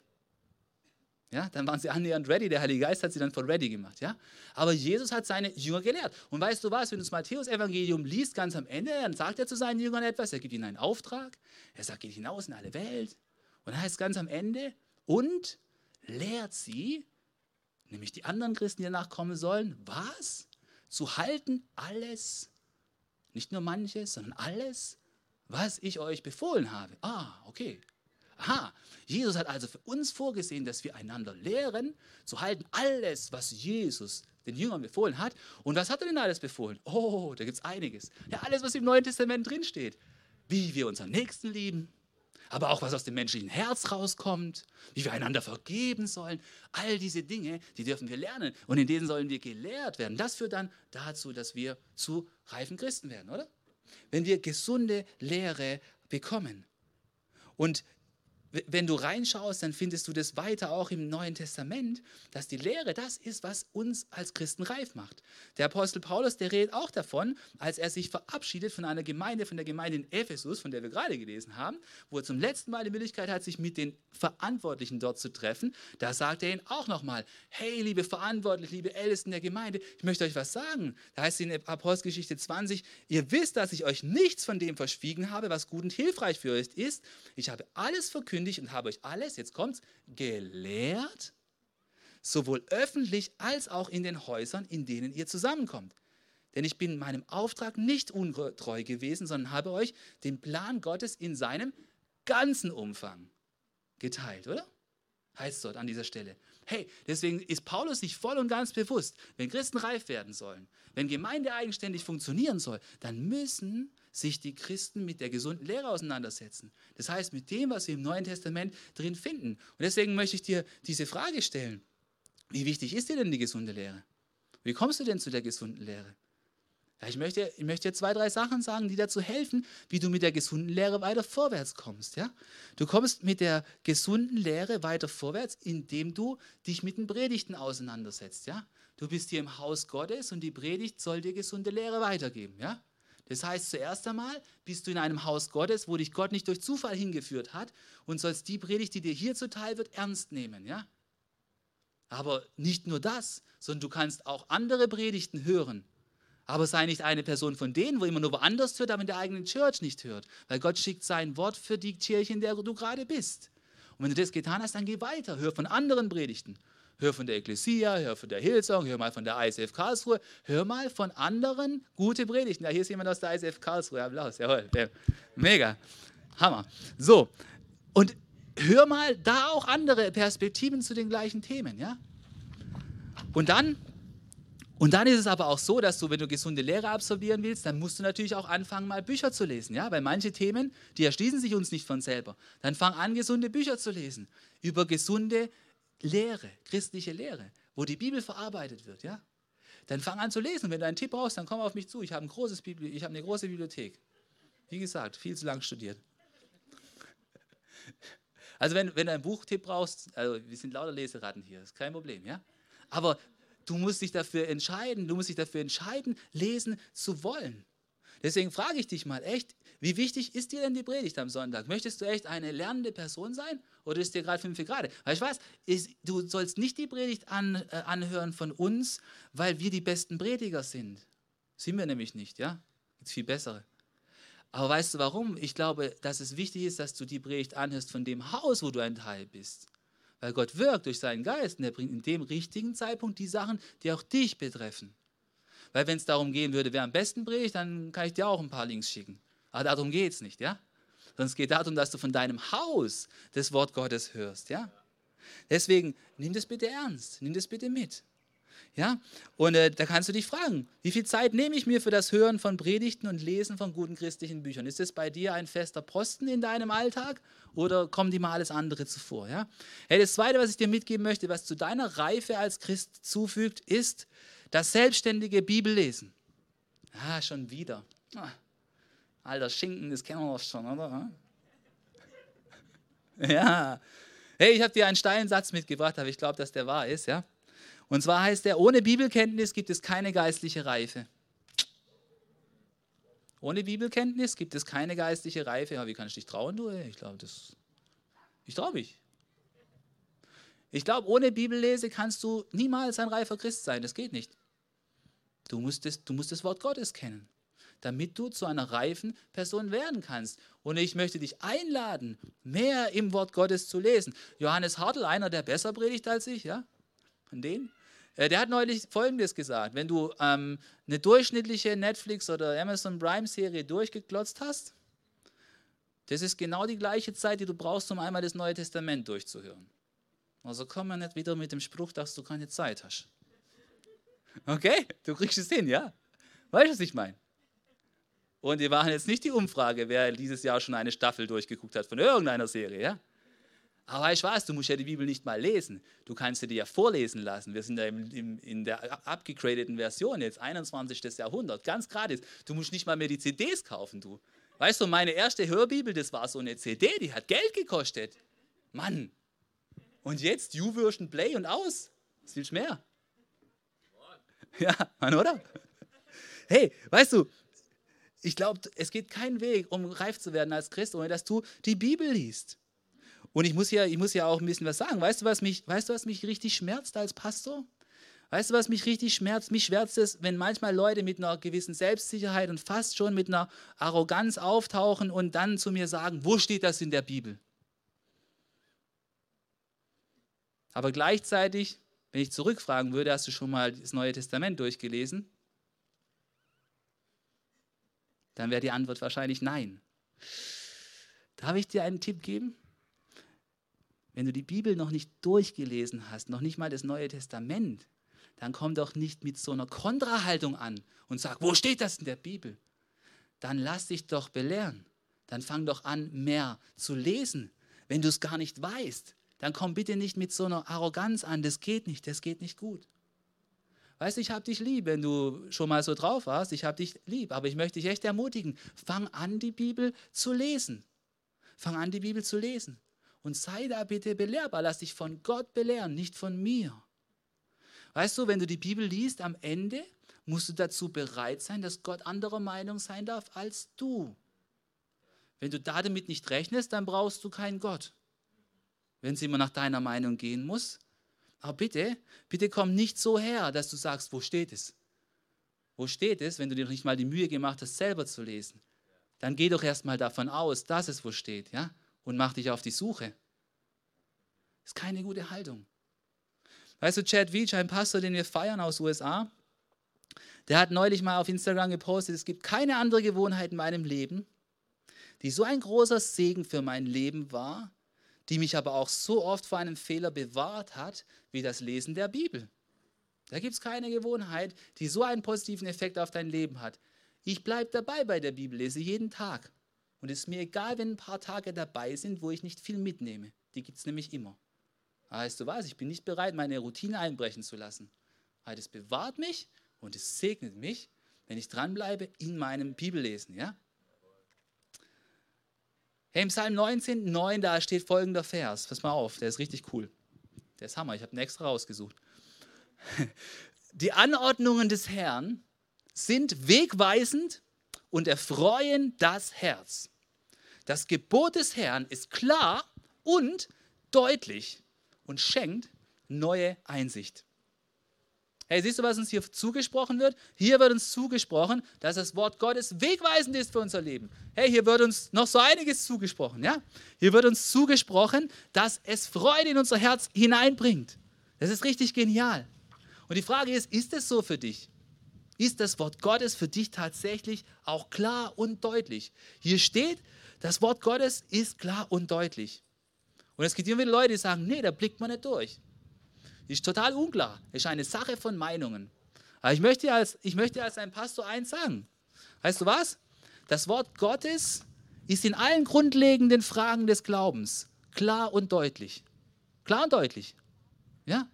Ja, dann waren sie annähernd ready. Der Heilige Geist hat sie dann von ready gemacht. Ja? Aber Jesus hat seine Jünger gelehrt. Und weißt du was, wenn du das Matthäus-Evangelium liest, ganz am Ende, dann sagt er zu seinen Jüngern etwas. Er gibt ihnen einen Auftrag. Er sagt, geht hinaus in alle Welt. Und dann heißt es ganz am Ende, und lehrt sie, nämlich die anderen Christen, die danach kommen sollen, was? Zu halten alles, nicht nur manches, sondern alles, was ich euch befohlen habe. Ah, okay. Aha, Jesus hat also für uns vorgesehen, dass wir einander lehren, zu halten alles, was Jesus den Jüngern befohlen hat. Und was hat er denn alles befohlen? Oh, da gibt es einiges. Ja, alles, was im Neuen Testament drinsteht. Wie wir unseren Nächsten lieben, aber auch was aus dem menschlichen Herz rauskommt, wie wir einander vergeben sollen. All diese Dinge, die dürfen wir lernen und in denen sollen wir gelehrt werden. Das führt dann dazu, dass wir zu reifen Christen werden, oder? Wenn wir gesunde Lehre bekommen. Und wenn du reinschaust, dann findest du das weiter auch im Neuen Testament, dass die Lehre das ist, was uns als Christen reif macht. Der Apostel Paulus, der redet auch davon, als er sich verabschiedet von einer Gemeinde, von der Gemeinde in Ephesus, von der wir gerade gelesen haben, wo er zum letzten Mal die Möglichkeit hat, sich mit den Verantwortlichen dort zu treffen. Da sagt er ihnen auch nochmal, hey, liebe Verantwortliche, liebe Ältesten der Gemeinde, ich möchte euch was sagen. Da heißt es in Apostelgeschichte 20, ihr wisst, dass ich euch nichts von dem verschwiegen habe, was gut und hilfreich für euch ist. Ich habe alles verkündet, verkündigt und habe euch alles, jetzt kommt's, gelehrt, sowohl öffentlich als auch in den Häusern, in denen ihr zusammenkommt. Denn ich bin meinem Auftrag nicht untreu gewesen, sondern habe euch den Plan Gottes in seinem ganzen Umfang geteilt, oder? Heißt dort an dieser Stelle. Hey, deswegen ist Paulus sich voll und ganz bewusst, wenn Christen reif werden sollen, wenn Gemeinde eigenständig funktionieren soll, dann müssen sich die Christen mit der gesunden Lehre auseinandersetzen. Das heißt, mit dem, was wir im Neuen Testament drin finden. Und deswegen möchte ich dir diese Frage stellen. Wie wichtig ist dir denn die gesunde Lehre? Wie kommst du denn zu der gesunden Lehre? Ja, ich, möchte, ich möchte dir zwei, drei Sachen sagen, die dazu helfen, wie du mit der gesunden Lehre weiter vorwärts kommst. Ja? Du kommst mit der gesunden Lehre weiter vorwärts, indem du dich mit den Predigten auseinandersetzt. Ja? Du bist hier im Haus Gottes und die Predigt soll dir gesunde Lehre weitergeben. Ja? Das heißt, zuerst einmal bist du in einem Haus Gottes, wo dich Gott nicht durch Zufall hingeführt hat und sollst die Predigt, die dir hier zuteil wird, ernst nehmen. Ja? Aber nicht nur das, sondern du kannst auch andere Predigten hören. Aber sei nicht eine Person von denen, wo immer nur woanders hört, aber in der eigenen Church nicht hört. Weil Gott schickt sein Wort für die Kirche, in der du gerade bist. Und wenn du das getan hast, dann geh weiter. Hör von anderen Predigten. Hör von der Ecclesia, hör von der Hillsong, hör mal von der ISF Karlsruhe, hör mal von anderen gute Predigten. Ja, hier ist jemand aus der ISF Karlsruhe. Applaus, jawohl. Mega. Hammer. So, und hör mal da auch andere Perspektiven zu den gleichen Themen, ja? Und dann und dann ist es aber auch so, dass du, wenn du gesunde Lehre absolvieren willst, dann musst du natürlich auch anfangen, mal Bücher zu lesen. Ja? Weil manche Themen, die erschließen sich uns nicht von selber. Dann fang an, gesunde Bücher zu lesen. Über gesunde Lehre, christliche Lehre, wo die Bibel verarbeitet wird, ja? Dann fang an zu lesen. Wenn du einen Tipp brauchst, dann komm auf mich zu. Ich habe ein großes eine große Bibliothek. Wie gesagt, viel zu lang studiert. Also wenn, wenn du einen Buchtipp brauchst, also wir sind lauter Leseratten hier, ist kein Problem, ja? Aber du musst dich dafür entscheiden, du musst dich dafür entscheiden, lesen zu wollen. Deswegen frage ich dich mal echt, wie wichtig ist dir denn die Predigt am Sonntag? Möchtest du echt eine lernende Person sein oder ist dir gerade fünf gerade? Weil ich weiß, ist, du sollst nicht die Predigt an, äh, anhören von uns, weil wir die besten Prediger sind. Sind wir nämlich nicht, ja? Gibt viel bessere. Aber weißt du warum? Ich glaube, dass es wichtig ist, dass du die Predigt anhörst von dem Haus, wo du ein Teil bist. Weil Gott wirkt durch seinen Geist und er bringt in dem richtigen Zeitpunkt die Sachen, die auch dich betreffen. Weil wenn es darum gehen würde, wer am besten predigt, dann kann ich dir auch ein paar Links schicken. Aber darum geht es nicht, ja? Sondern es geht darum, dass du von deinem Haus das Wort Gottes hörst, ja? Deswegen nimm das bitte ernst, nimm das bitte mit. Ja, und äh, da kannst du dich fragen, wie viel Zeit nehme ich mir für das Hören von Predigten und Lesen von guten christlichen Büchern? Ist es bei dir ein fester Posten in deinem Alltag oder kommen die mal alles andere zuvor? Ja? Hey, das Zweite, was ich dir mitgeben möchte, was zu deiner Reife als Christ zufügt, ist das selbstständige Bibellesen. Ah, schon wieder. Ah, alter Schinken, das kennen wir doch schon, oder? Ja. Hey, ich habe dir einen steilen Satz mitgebracht, aber ich glaube, dass der wahr ist, ja? Und zwar heißt er, ohne Bibelkenntnis gibt es keine geistliche Reife. Ohne Bibelkenntnis gibt es keine geistliche Reife. Ja, wie kann ich dich trauen, du? Ich glaube, das. Ich traue mich. Ich glaube, ohne Bibellese kannst du niemals ein reifer Christ sein. Das geht nicht. Du musst, das, du musst das Wort Gottes kennen, damit du zu einer reifen Person werden kannst. Und ich möchte dich einladen, mehr im Wort Gottes zu lesen. Johannes Hartl, einer, der besser predigt als ich, ja? Von denen? Äh, der hat neulich Folgendes gesagt. Wenn du ähm, eine durchschnittliche Netflix- oder Amazon Prime-Serie durchgeklotzt hast, das ist genau die gleiche Zeit, die du brauchst, um einmal das Neue Testament durchzuhören. Also komm mal nicht wieder mit dem Spruch, dass du keine Zeit hast. Okay? Du kriegst es hin, ja? Weißt du, was ich meine? Und wir machen jetzt nicht die Umfrage, wer dieses Jahr schon eine Staffel durchgeguckt hat von irgendeiner Serie, ja? Aber du was, du musst ja die Bibel nicht mal lesen. Du kannst sie dir ja vorlesen lassen. Wir sind ja im, im, in der abgegradeten Version jetzt, 21. Jahrhundert, ganz gratis. Du musst nicht mal mehr die CDs kaufen, du. Weißt du, meine erste Hörbibel, das war so eine CD, die hat Geld gekostet. Mann. Und jetzt YouVersion Play und aus. Was willst du mehr? Ja, Mann, oder? Hey, weißt du, ich glaube, es geht kein Weg, um reif zu werden als Christ, ohne dass du die Bibel liest. Und ich muss ja, ich muss ja auch ein bisschen was sagen. Weißt du, was mich, weißt du, was mich richtig schmerzt als Pastor? Weißt du, was mich richtig schmerzt? Mich schmerzt es, wenn manchmal Leute mit einer gewissen Selbstsicherheit und fast schon mit einer Arroganz auftauchen und dann zu mir sagen, wo steht das in der Bibel? Aber gleichzeitig, wenn ich zurückfragen würde, hast du schon mal das Neue Testament durchgelesen? Dann wäre die Antwort wahrscheinlich nein. Darf ich dir einen Tipp geben? Wenn du die Bibel noch nicht durchgelesen hast, noch nicht mal das Neue Testament, dann komm doch nicht mit so einer Kontrahaltung an und sag, wo steht das in der Bibel? Dann lass dich doch belehren. Dann fang doch an, mehr zu lesen. Wenn du es gar nicht weißt, dann komm bitte nicht mit so einer Arroganz an. Das geht nicht, das geht nicht gut. Weißt du, ich habe dich lieb, wenn du schon mal so drauf warst. Ich habe dich lieb, aber ich möchte dich echt ermutigen. Fang an, die Bibel zu lesen. Fang an, die Bibel zu lesen. Und sei da bitte belehrbar. Lass dich von Gott belehren, nicht von mir. Weißt du, wenn du die Bibel liest, am Ende musst du dazu bereit sein, dass Gott anderer Meinung sein darf als du. Wenn du damit nicht rechnest, dann brauchst du keinen Gott. Wenn es immer nach deiner Meinung gehen muss. Aber bitte, bitte komm nicht so her, dass du sagst, wo steht es? Wo steht es, wenn du dir noch nicht mal die Mühe gemacht hast, selber zu lesen? Dann geh doch erst mal davon aus, dass es wo steht, ja? und mach dich auf die Suche. Ist keine gute Haltung. Weißt du, Chad Veach, ein Pastor, den wir feiern aus USA, der hat neulich mal auf Instagram gepostet, es gibt keine andere Gewohnheit in meinem Leben, die so ein großer Segen für mein Leben war, die mich aber auch so oft vor einem Fehler bewahrt hat, wie das Lesen der Bibel. Da gibt es keine Gewohnheit, die so einen positiven Effekt auf dein Leben hat. Ich bleibe dabei bei der Bibel, lese jeden Tag. Und es ist mir egal, wenn ein paar Tage dabei sind, wo ich nicht viel mitnehme. Die gibt es nämlich immer. Weißt du was? Ich bin nicht bereit, meine Routine einbrechen zu lassen. Weil es bewahrt mich und es segnet mich, wenn ich dranbleibe in meinem Bibellesen. Ja? Hey, im Psalm 19, 9, da steht folgender Vers. Pass mal auf, der ist richtig cool. Der ist Hammer, ich habe ihn extra rausgesucht. Die Anordnungen des Herrn sind wegweisend und erfreuen das Herz. Das Gebot des Herrn ist klar und deutlich und schenkt neue Einsicht. Hey, siehst du, was uns hier zugesprochen wird? Hier wird uns zugesprochen, dass das Wort Gottes wegweisend ist für unser Leben. Hey, hier wird uns noch so einiges zugesprochen, ja? Hier wird uns zugesprochen, dass es Freude in unser Herz hineinbringt. Das ist richtig genial. Und die Frage ist, ist es so für dich? ist das Wort Gottes für dich tatsächlich auch klar und deutlich. Hier steht, das Wort Gottes ist klar und deutlich. Und es gibt immer wieder Leute, die sagen, nee, da blickt man nicht durch. Ist total unklar. Ist eine Sache von Meinungen. Aber ich möchte als, ich möchte als ein Pastor eins sagen. Weißt du was? Das Wort Gottes ist in allen grundlegenden Fragen des Glaubens klar und deutlich. Klar und deutlich. Ja?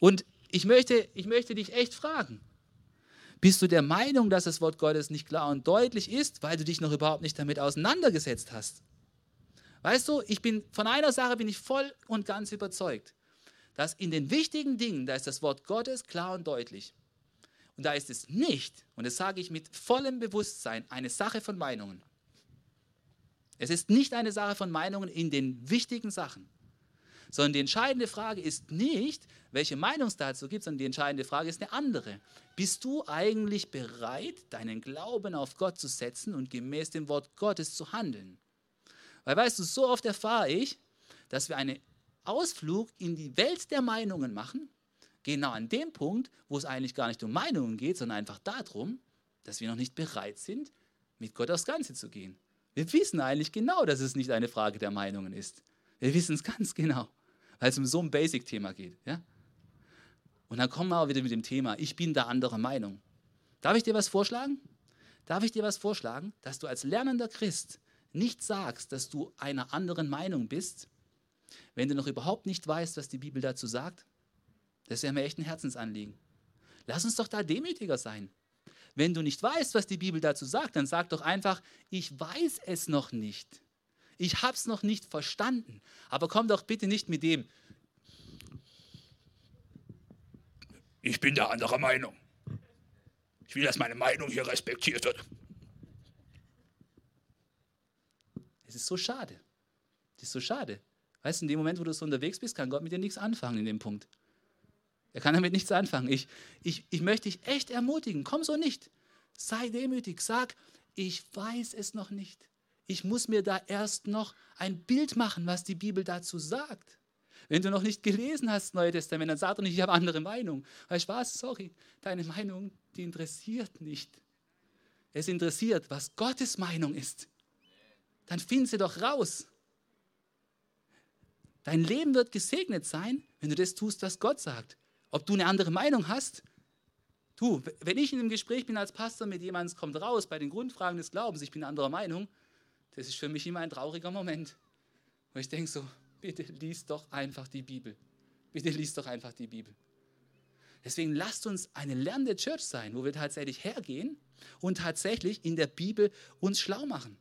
Und ich möchte, ich möchte dich echt fragen. Bist du der Meinung, dass das Wort Gottes nicht klar und deutlich ist, weil du dich noch überhaupt nicht damit auseinandergesetzt hast? Weißt du, ich bin von einer Sache bin ich voll und ganz überzeugt, dass in den wichtigen Dingen, da ist das Wort Gottes klar und deutlich. Und da ist es nicht, und das sage ich mit vollem Bewusstsein, eine Sache von Meinungen. Es ist nicht eine Sache von Meinungen in den wichtigen Sachen sondern die entscheidende Frage ist nicht, welche Meinung es dazu gibt, sondern die entscheidende Frage ist eine andere. Bist du eigentlich bereit, deinen Glauben auf Gott zu setzen und gemäß dem Wort Gottes zu handeln? Weil weißt du, so oft erfahre ich, dass wir einen Ausflug in die Welt der Meinungen machen, genau an dem Punkt, wo es eigentlich gar nicht um Meinungen geht, sondern einfach darum, dass wir noch nicht bereit sind, mit Gott aufs Ganze zu gehen. Wir wissen eigentlich genau, dass es nicht eine Frage der Meinungen ist. Wir wissen es ganz genau weil es um so ein Basic-Thema geht. Ja? Und dann kommen wir auch wieder mit dem Thema, ich bin da anderer Meinung. Darf ich dir was vorschlagen? Darf ich dir was vorschlagen, dass du als lernender Christ nicht sagst, dass du einer anderen Meinung bist, wenn du noch überhaupt nicht weißt, was die Bibel dazu sagt? Das wäre mir echt ein Herzensanliegen. Lass uns doch da demütiger sein. Wenn du nicht weißt, was die Bibel dazu sagt, dann sag doch einfach, ich weiß es noch nicht. Ich habe es noch nicht verstanden. Aber komm doch bitte nicht mit dem, ich bin der anderer Meinung. Ich will, dass meine Meinung hier respektiert wird. Es ist so schade. Es ist so schade. Weißt du, in dem Moment, wo du so unterwegs bist, kann Gott mit dir nichts anfangen in dem Punkt. Er kann damit nichts anfangen. Ich, ich, ich möchte dich echt ermutigen. Komm so nicht. Sei demütig. Sag, ich weiß es noch nicht. Ich muss mir da erst noch ein Bild machen, was die Bibel dazu sagt. Wenn du noch nicht gelesen hast, das Neue Testament, dann sag doch nicht, ich habe andere Meinung. Weißt du was? Sorry, deine Meinung, die interessiert nicht. Es interessiert, was Gottes Meinung ist. Dann find sie doch raus. Dein Leben wird gesegnet sein, wenn du das tust, was Gott sagt. Ob du eine andere Meinung hast, du, wenn ich in einem Gespräch bin als Pastor mit jemandem, kommt raus bei den Grundfragen des Glaubens, ich bin anderer Meinung, das ist für mich immer ein trauriger Moment, wo ich denke so, bitte lies doch einfach die Bibel. Bitte lies doch einfach die Bibel. Deswegen lasst uns eine lernende Church sein, wo wir tatsächlich hergehen und tatsächlich in der Bibel uns schlau machen.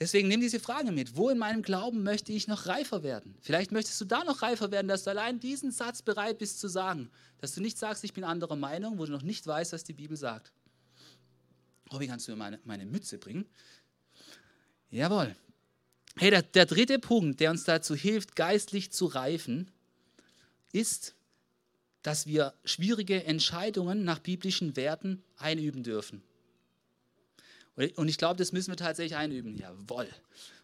Deswegen nimm diese Frage mit. Wo in meinem Glauben möchte ich noch reifer werden? Vielleicht möchtest du da noch reifer werden, dass du allein diesen Satz bereit bist zu sagen. Dass du nicht sagst, ich bin anderer Meinung, wo du noch nicht weißt, was die Bibel sagt. Robby, kannst du mir meine, meine Mütze bringen? Jawohl. Hey, der, der dritte Punkt, der uns dazu hilft, geistlich zu reifen, ist, dass wir schwierige Entscheidungen nach biblischen Werten einüben dürfen. Und ich glaube, das müssen wir tatsächlich einüben. Jawohl.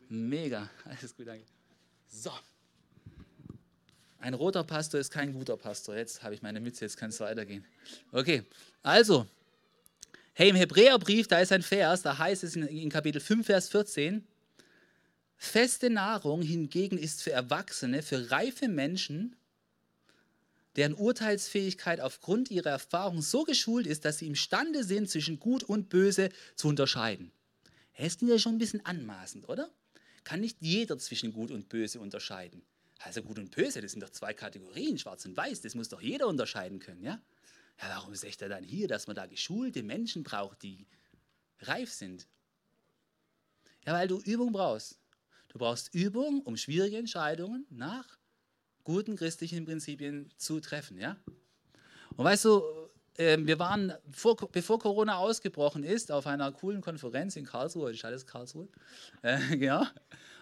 Mega. Alles gut, danke. So. Ein roter Pastor ist kein guter Pastor. Jetzt habe ich meine Mütze, jetzt kann es weitergehen. Okay, also, Hey, im Hebräerbrief, da ist ein Vers, da heißt es in, in Kapitel 5, Vers 14, feste Nahrung hingegen ist für Erwachsene, für reife Menschen, deren Urteilsfähigkeit aufgrund ihrer Erfahrung so geschult ist, dass sie imstande sind, zwischen Gut und Böse zu unterscheiden. Es klingt ja schon ein bisschen anmaßend, oder? Kann nicht jeder zwischen Gut und Böse unterscheiden. Also Gut und Böse, das sind doch zwei Kategorien, Schwarz und Weiß, das muss doch jeder unterscheiden können, ja? Ja, warum sagt er dann hier, dass man da geschulte Menschen braucht, die reif sind? Ja, weil du Übung brauchst. Du brauchst Übung, um schwierige Entscheidungen nach guten christlichen Prinzipien zu treffen. Ja? Und weißt du, ähm, wir waren, vor, bevor Corona ausgebrochen ist, auf einer coolen Konferenz in Karlsruhe, ist alles Karlsruhe, äh, genau,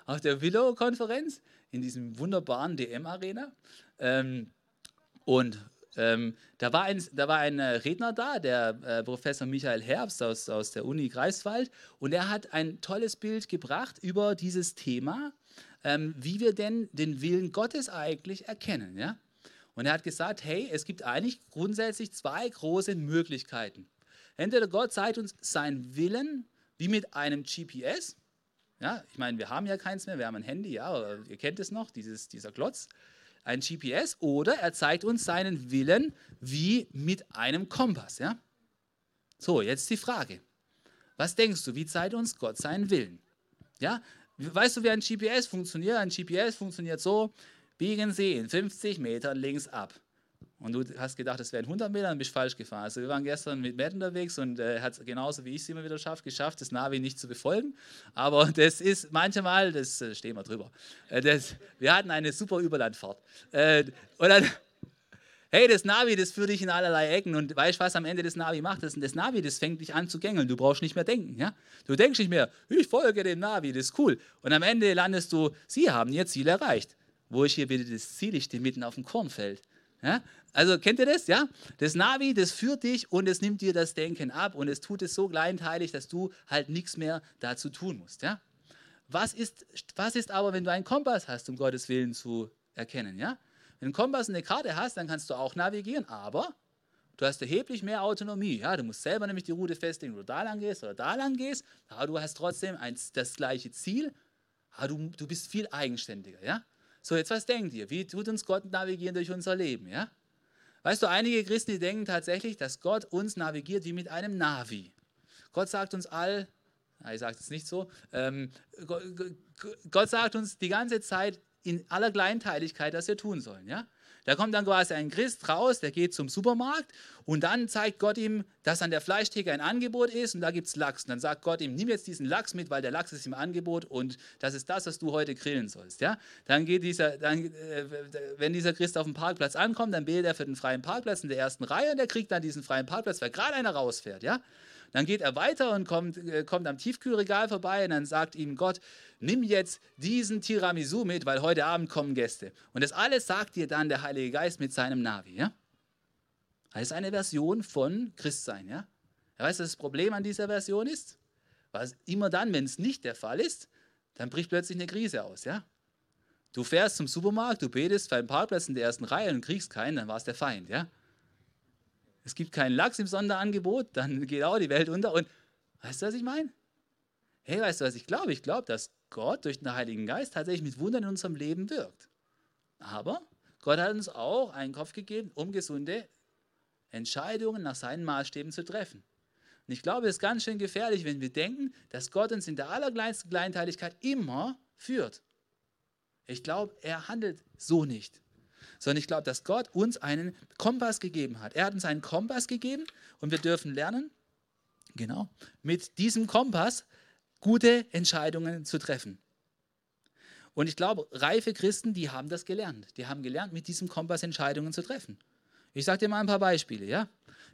auf der Willow-Konferenz in diesem wunderbaren DM-Arena. Ähm, und ähm, da, war ein, da war ein äh, Redner da, der äh, Professor Michael Herbst aus, aus der Uni Greifswald, und er hat ein tolles Bild gebracht über dieses Thema, ähm, wie wir denn den Willen Gottes eigentlich erkennen. Ja? Und er hat gesagt, hey, es gibt eigentlich grundsätzlich zwei große Möglichkeiten. Entweder Gott zeigt uns seinen Willen wie mit einem GPS, Ja, ich meine, wir haben ja keins mehr, wir haben ein Handy, ja, ihr kennt es noch, dieses, dieser Klotz, ein GPS, oder er zeigt uns seinen Willen wie mit einem Kompass. Ja? So, jetzt die Frage. Was denkst du, wie zeigt uns Gott seinen Willen? Ja, weißt du, wie ein GPS funktioniert? Ein GPS funktioniert so, biegen Sie in 50 Metern links ab. Und du hast gedacht, es wären 100 Meter, dann bist du falsch gefahren. Also wir waren gestern mit Matt unterwegs und äh, hat es genauso wie ich es immer wieder schafft, geschafft, das Navi nicht zu befolgen. Aber das ist manchmal, das äh, stehen wir drüber. Äh, das, wir hatten eine super Überlandfahrt. Äh, und dann, hey, das Navi, das führt dich in allerlei Ecken und weißt was am Ende das Navi macht? Das, das Navi, das fängt dich an zu gängeln. Du brauchst nicht mehr denken. Ja? Du denkst nicht mehr, ich folge dem Navi, das ist cool. Und am Ende landest du, sie haben ihr Ziel erreicht. Wo ist hier bitte das Ziel? Ich stehe mitten auf dem Kornfeld. Ja? Also kennt ihr das? Ja? Das Navi, das führt dich und es nimmt dir das Denken ab und es tut es so kleinteilig, dass du halt nichts mehr dazu tun musst. Ja? Was, ist, was ist aber, wenn du einen Kompass hast, um Gottes Willen zu erkennen? Ja? Wenn du einen Kompass und eine Karte hast, dann kannst du auch navigieren, aber du hast erheblich mehr Autonomie. Ja? Du musst selber nämlich die Route festlegen, wo du da lang gehst oder da lang gehst, aber du hast trotzdem ein, das gleiche Ziel, aber du, du bist viel eigenständiger. Ja? So, jetzt was denkt ihr? Wie tut uns Gott navigieren durch unser Leben? Ja? Weißt du, einige Christen, die denken tatsächlich, dass Gott uns navigiert wie mit einem Navi. Gott sagt uns all, ich sage es nicht so, ähm, Gott sagt uns die ganze Zeit in aller Kleinteiligkeit, was wir tun sollen. Ja? Da kommt dann quasi ein Christ raus, der geht zum Supermarkt und dann zeigt Gott ihm, dass an der Fleischtheke ein Angebot ist und da gibt es Lachs. Und dann sagt Gott ihm, nimm jetzt diesen Lachs mit, weil der Lachs ist im Angebot und das ist das, was du heute grillen sollst. Ja? Dann geht dieser, dann, äh, wenn dieser Christ auf dem Parkplatz ankommt, dann betet er für den freien Parkplatz in der ersten Reihe und der kriegt dann diesen freien Parkplatz, weil gerade einer rausfährt. Ja? Dann geht er weiter und kommt, äh, kommt am Tiefkühlregal vorbei und dann sagt ihm Gott, nimm jetzt diesen Tiramisu mit, weil heute Abend kommen Gäste. Und das alles sagt dir dann der Heilige Geist mit seinem Navi. Ja? Das ist eine Version von Christsein. Ja? Weißt du, was das Problem an dieser Version ist? Was immer dann, wenn es nicht der Fall ist, dann bricht plötzlich eine Krise aus. Ja? Du fährst zum Supermarkt, du betest für einen Parkplatz in der ersten Reihe und kriegst keinen, dann war es der Feind. Ja? es gibt keinen Lachs im Sonderangebot, dann geht auch die Welt unter. Und weißt du, was ich meine? Hey, weißt du, was ich glaube? Ich glaube, dass Gott durch den Heiligen Geist tatsächlich mit Wundern in unserem Leben wirkt. Aber Gott hat uns auch einen Kopf gegeben, um gesunde Entscheidungen nach seinen Maßstäben zu treffen. Und ich glaube, es ist ganz schön gefährlich, wenn wir denken, dass Gott uns in der allerkleinsten Kleinteiligkeit immer führt. Ich glaube, er handelt so nicht sondern ich glaube, dass Gott uns einen Kompass gegeben hat. Er hat uns einen Kompass gegeben und wir dürfen lernen, genau, mit diesem Kompass gute Entscheidungen zu treffen. Und ich glaube, reife Christen, die haben das gelernt. Die haben gelernt, mit diesem Kompass Entscheidungen zu treffen. Ich sage dir mal ein paar Beispiele. Ja?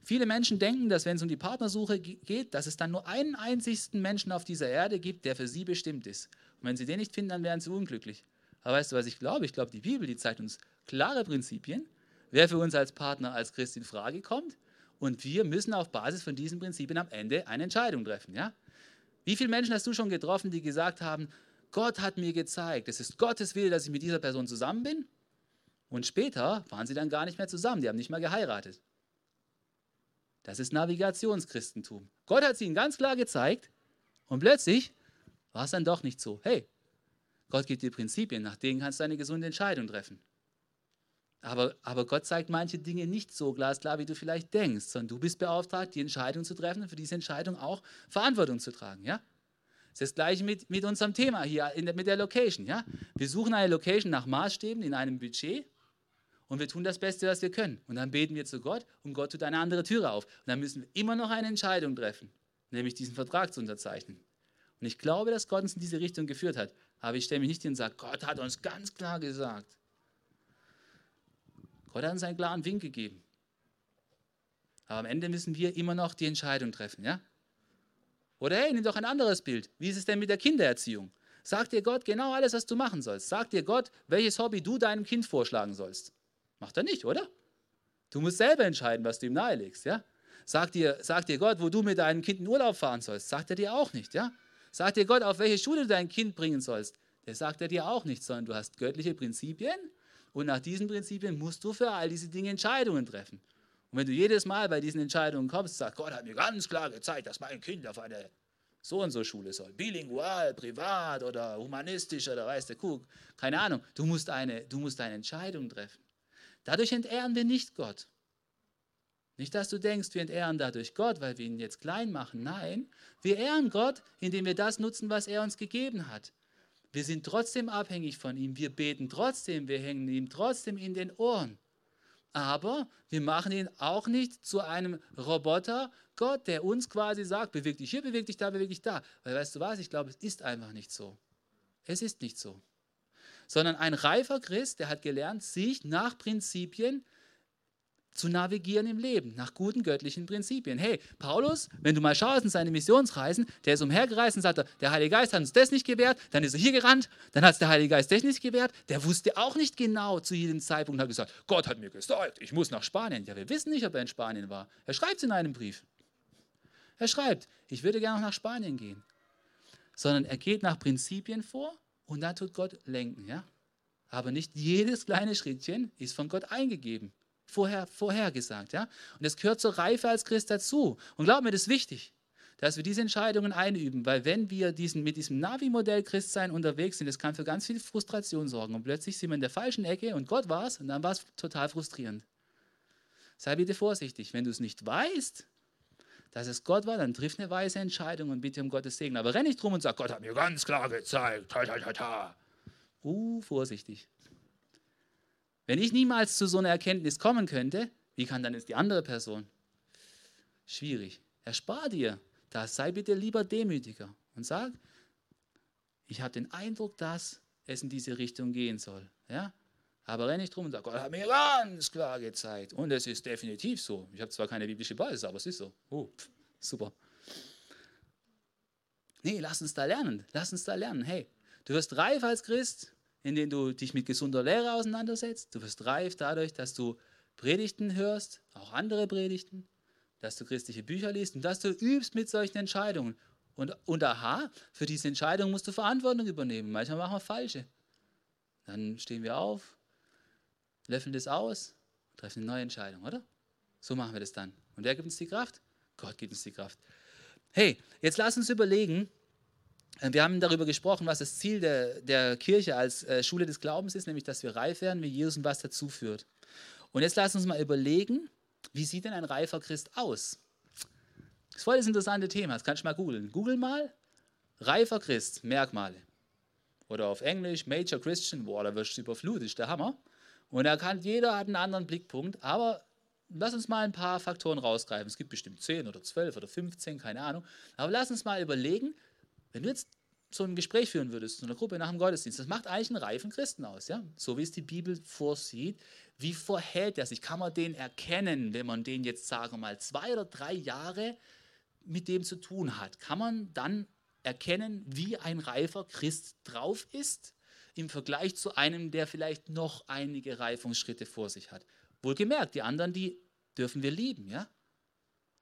Viele Menschen denken, dass wenn es um die Partnersuche geht, dass es dann nur einen einzigsten Menschen auf dieser Erde gibt, der für sie bestimmt ist. Und wenn sie den nicht finden, dann wären sie unglücklich. Aber weißt du, was ich glaube? Ich glaube, die Bibel, die zeigt uns klare Prinzipien, wer für uns als Partner, als Christ in Frage kommt. Und wir müssen auf Basis von diesen Prinzipien am Ende eine Entscheidung treffen. Ja? Wie viele Menschen hast du schon getroffen, die gesagt haben, Gott hat mir gezeigt, es ist Gottes Wille, dass ich mit dieser Person zusammen bin? Und später waren sie dann gar nicht mehr zusammen, die haben nicht mehr geheiratet. Das ist Navigationschristentum. Gott hat es ihnen ganz klar gezeigt und plötzlich war es dann doch nicht so. Hey, Gott gibt dir Prinzipien, nach denen kannst du eine gesunde Entscheidung treffen. Aber, aber Gott zeigt manche Dinge nicht so glasklar, wie du vielleicht denkst, sondern du bist beauftragt, die Entscheidung zu treffen und für diese Entscheidung auch Verantwortung zu tragen. Ja? Das ist das gleiche mit, mit unserem Thema hier, der, mit der Location. Ja? Wir suchen eine Location nach Maßstäben in einem Budget und wir tun das Beste, was wir können. Und dann beten wir zu Gott und Gott tut eine andere Türe auf. Und dann müssen wir immer noch eine Entscheidung treffen, nämlich diesen Vertrag zu unterzeichnen. Und ich glaube, dass Gott uns in diese Richtung geführt hat. Aber ich stelle mich nicht hin und sage, Gott hat uns ganz klar gesagt. Gott hat uns einen klaren Wink gegeben. Aber am Ende müssen wir immer noch die Entscheidung treffen, ja? Oder hey, nimm doch ein anderes Bild. Wie ist es denn mit der Kindererziehung? Sagt dir Gott genau alles, was du machen sollst? Sagt dir Gott, welches Hobby du deinem Kind vorschlagen sollst? Macht er nicht, oder? Du musst selber entscheiden, was du ihm nahelegst, ja? Sagt dir, sagt dir Gott, wo du mit deinem Kind in Urlaub fahren sollst? Sagt er dir auch nicht, ja? Sagt dir Gott, auf welche Schule du dein Kind bringen sollst? Der sagt er dir auch nicht, sondern du hast göttliche Prinzipien und nach diesen Prinzipien musst du für all diese Dinge Entscheidungen treffen. Und wenn du jedes Mal bei diesen Entscheidungen kommst, sagst, Gott hat mir ganz klar gezeigt, dass mein Kind auf eine so und so Schule soll. Bilingual, privat oder humanistisch oder weiß der Kuck. Keine Ahnung. Du musst eine, du musst eine Entscheidung treffen. Dadurch entehren wir nicht Gott. Nicht, dass du denkst, wir entehren dadurch Gott, weil wir ihn jetzt klein machen. Nein, wir ehren Gott, indem wir das nutzen, was er uns gegeben hat. Wir sind trotzdem abhängig von ihm. Wir beten trotzdem. Wir hängen ihm trotzdem in den Ohren. Aber wir machen ihn auch nicht zu einem Roboter Gott, der uns quasi sagt, beweg dich hier, beweg dich da, beweg dich da. Weil weißt du was, ich glaube, es ist einfach nicht so. Es ist nicht so. Sondern ein reifer Christ, der hat gelernt, sich nach Prinzipien zu navigieren im Leben, nach guten göttlichen Prinzipien. Hey, Paulus, wenn du mal schaust in seine Missionsreisen, der ist umhergereist und sagt, der Heilige Geist hat uns das nicht gewährt, dann ist er hier gerannt, dann hat es der Heilige Geist das nicht gewährt, der wusste auch nicht genau zu jedem Zeitpunkt, hat gesagt, Gott hat mir gesagt, ich muss nach Spanien. Ja, wir wissen nicht, ob er in Spanien war. Er schreibt es in einem Brief. Er schreibt, ich würde gerne nach Spanien gehen. Sondern er geht nach Prinzipien vor und dann tut Gott lenken. Ja? Aber nicht jedes kleine Schrittchen ist von Gott eingegeben vorher, vorhergesagt. Ja? Und das gehört zur Reife als Christ dazu. Und glaub mir, das ist wichtig, dass wir diese Entscheidungen einüben, weil wenn wir diesen, mit diesem Navi-Modell Christsein unterwegs sind, das kann für ganz viel Frustration sorgen. Und plötzlich sind wir in der falschen Ecke und Gott war es und dann war es total frustrierend. Sei bitte vorsichtig. Wenn du es nicht weißt, dass es Gott war, dann triff eine weise Entscheidung und bitte um Gottes Segen. Aber renn nicht drum und sag, Gott hat mir ganz klar gezeigt. Ta, ta, ta, ta. Uh, vorsichtig. Wenn ich niemals zu so einer Erkenntnis kommen könnte, wie kann dann jetzt die andere Person? Schwierig. Erspar dir das. Sei bitte lieber demütiger und sag, ich habe den Eindruck, dass es in diese Richtung gehen soll. Ja? Aber renn nicht drum und sag, Gott hat mir ganz klar gezeigt. Und es ist definitiv so. Ich habe zwar keine biblische Basis, aber es ist so. Oh, pff, super. Nee, lass uns da lernen. Lass uns da lernen. Hey, du wirst reif als Christ, indem du dich mit gesunder Lehre auseinandersetzt. Du wirst reif dadurch, dass du Predigten hörst, auch andere Predigten, dass du christliche Bücher liest und dass du übst mit solchen Entscheidungen. Und, und aha, für diese Entscheidung musst du Verantwortung übernehmen. Manchmal machen wir falsche. Dann stehen wir auf, löffeln das aus, treffen eine neue Entscheidung, oder? So machen wir das dann. Und wer gibt uns die Kraft? Gott gibt uns die Kraft. Hey, jetzt lass uns überlegen, wir haben darüber gesprochen, was das Ziel der, der Kirche als äh, Schule des Glaubens ist, nämlich dass wir reif werden, wie Jesus und was dazu führt. Und jetzt lass uns mal überlegen, wie sieht denn ein reifer Christ aus? Das ist voll das interessante Thema, das kannst du mal googeln. Google mal, reifer Christ, Merkmale. Oder auf Englisch, Major Christian, boah, da wirst du überflutet, ist der Hammer. Und da kann, jeder hat einen anderen Blickpunkt, aber lass uns mal ein paar Faktoren rausgreifen. Es gibt bestimmt 10 oder 12 oder 15, keine Ahnung. Aber lass uns mal überlegen, wenn du jetzt so ein Gespräch führen würdest, so eine Gruppe nach dem Gottesdienst, das macht eigentlich einen reifen Christen aus, ja? So wie es die Bibel vorsieht. Wie verhält er sich? Kann man den erkennen, wenn man den jetzt, sagen wir mal, zwei oder drei Jahre mit dem zu tun hat? Kann man dann erkennen, wie ein reifer Christ drauf ist, im Vergleich zu einem, der vielleicht noch einige Reifungsschritte vor sich hat? Wohlgemerkt, die anderen, die dürfen wir lieben, ja?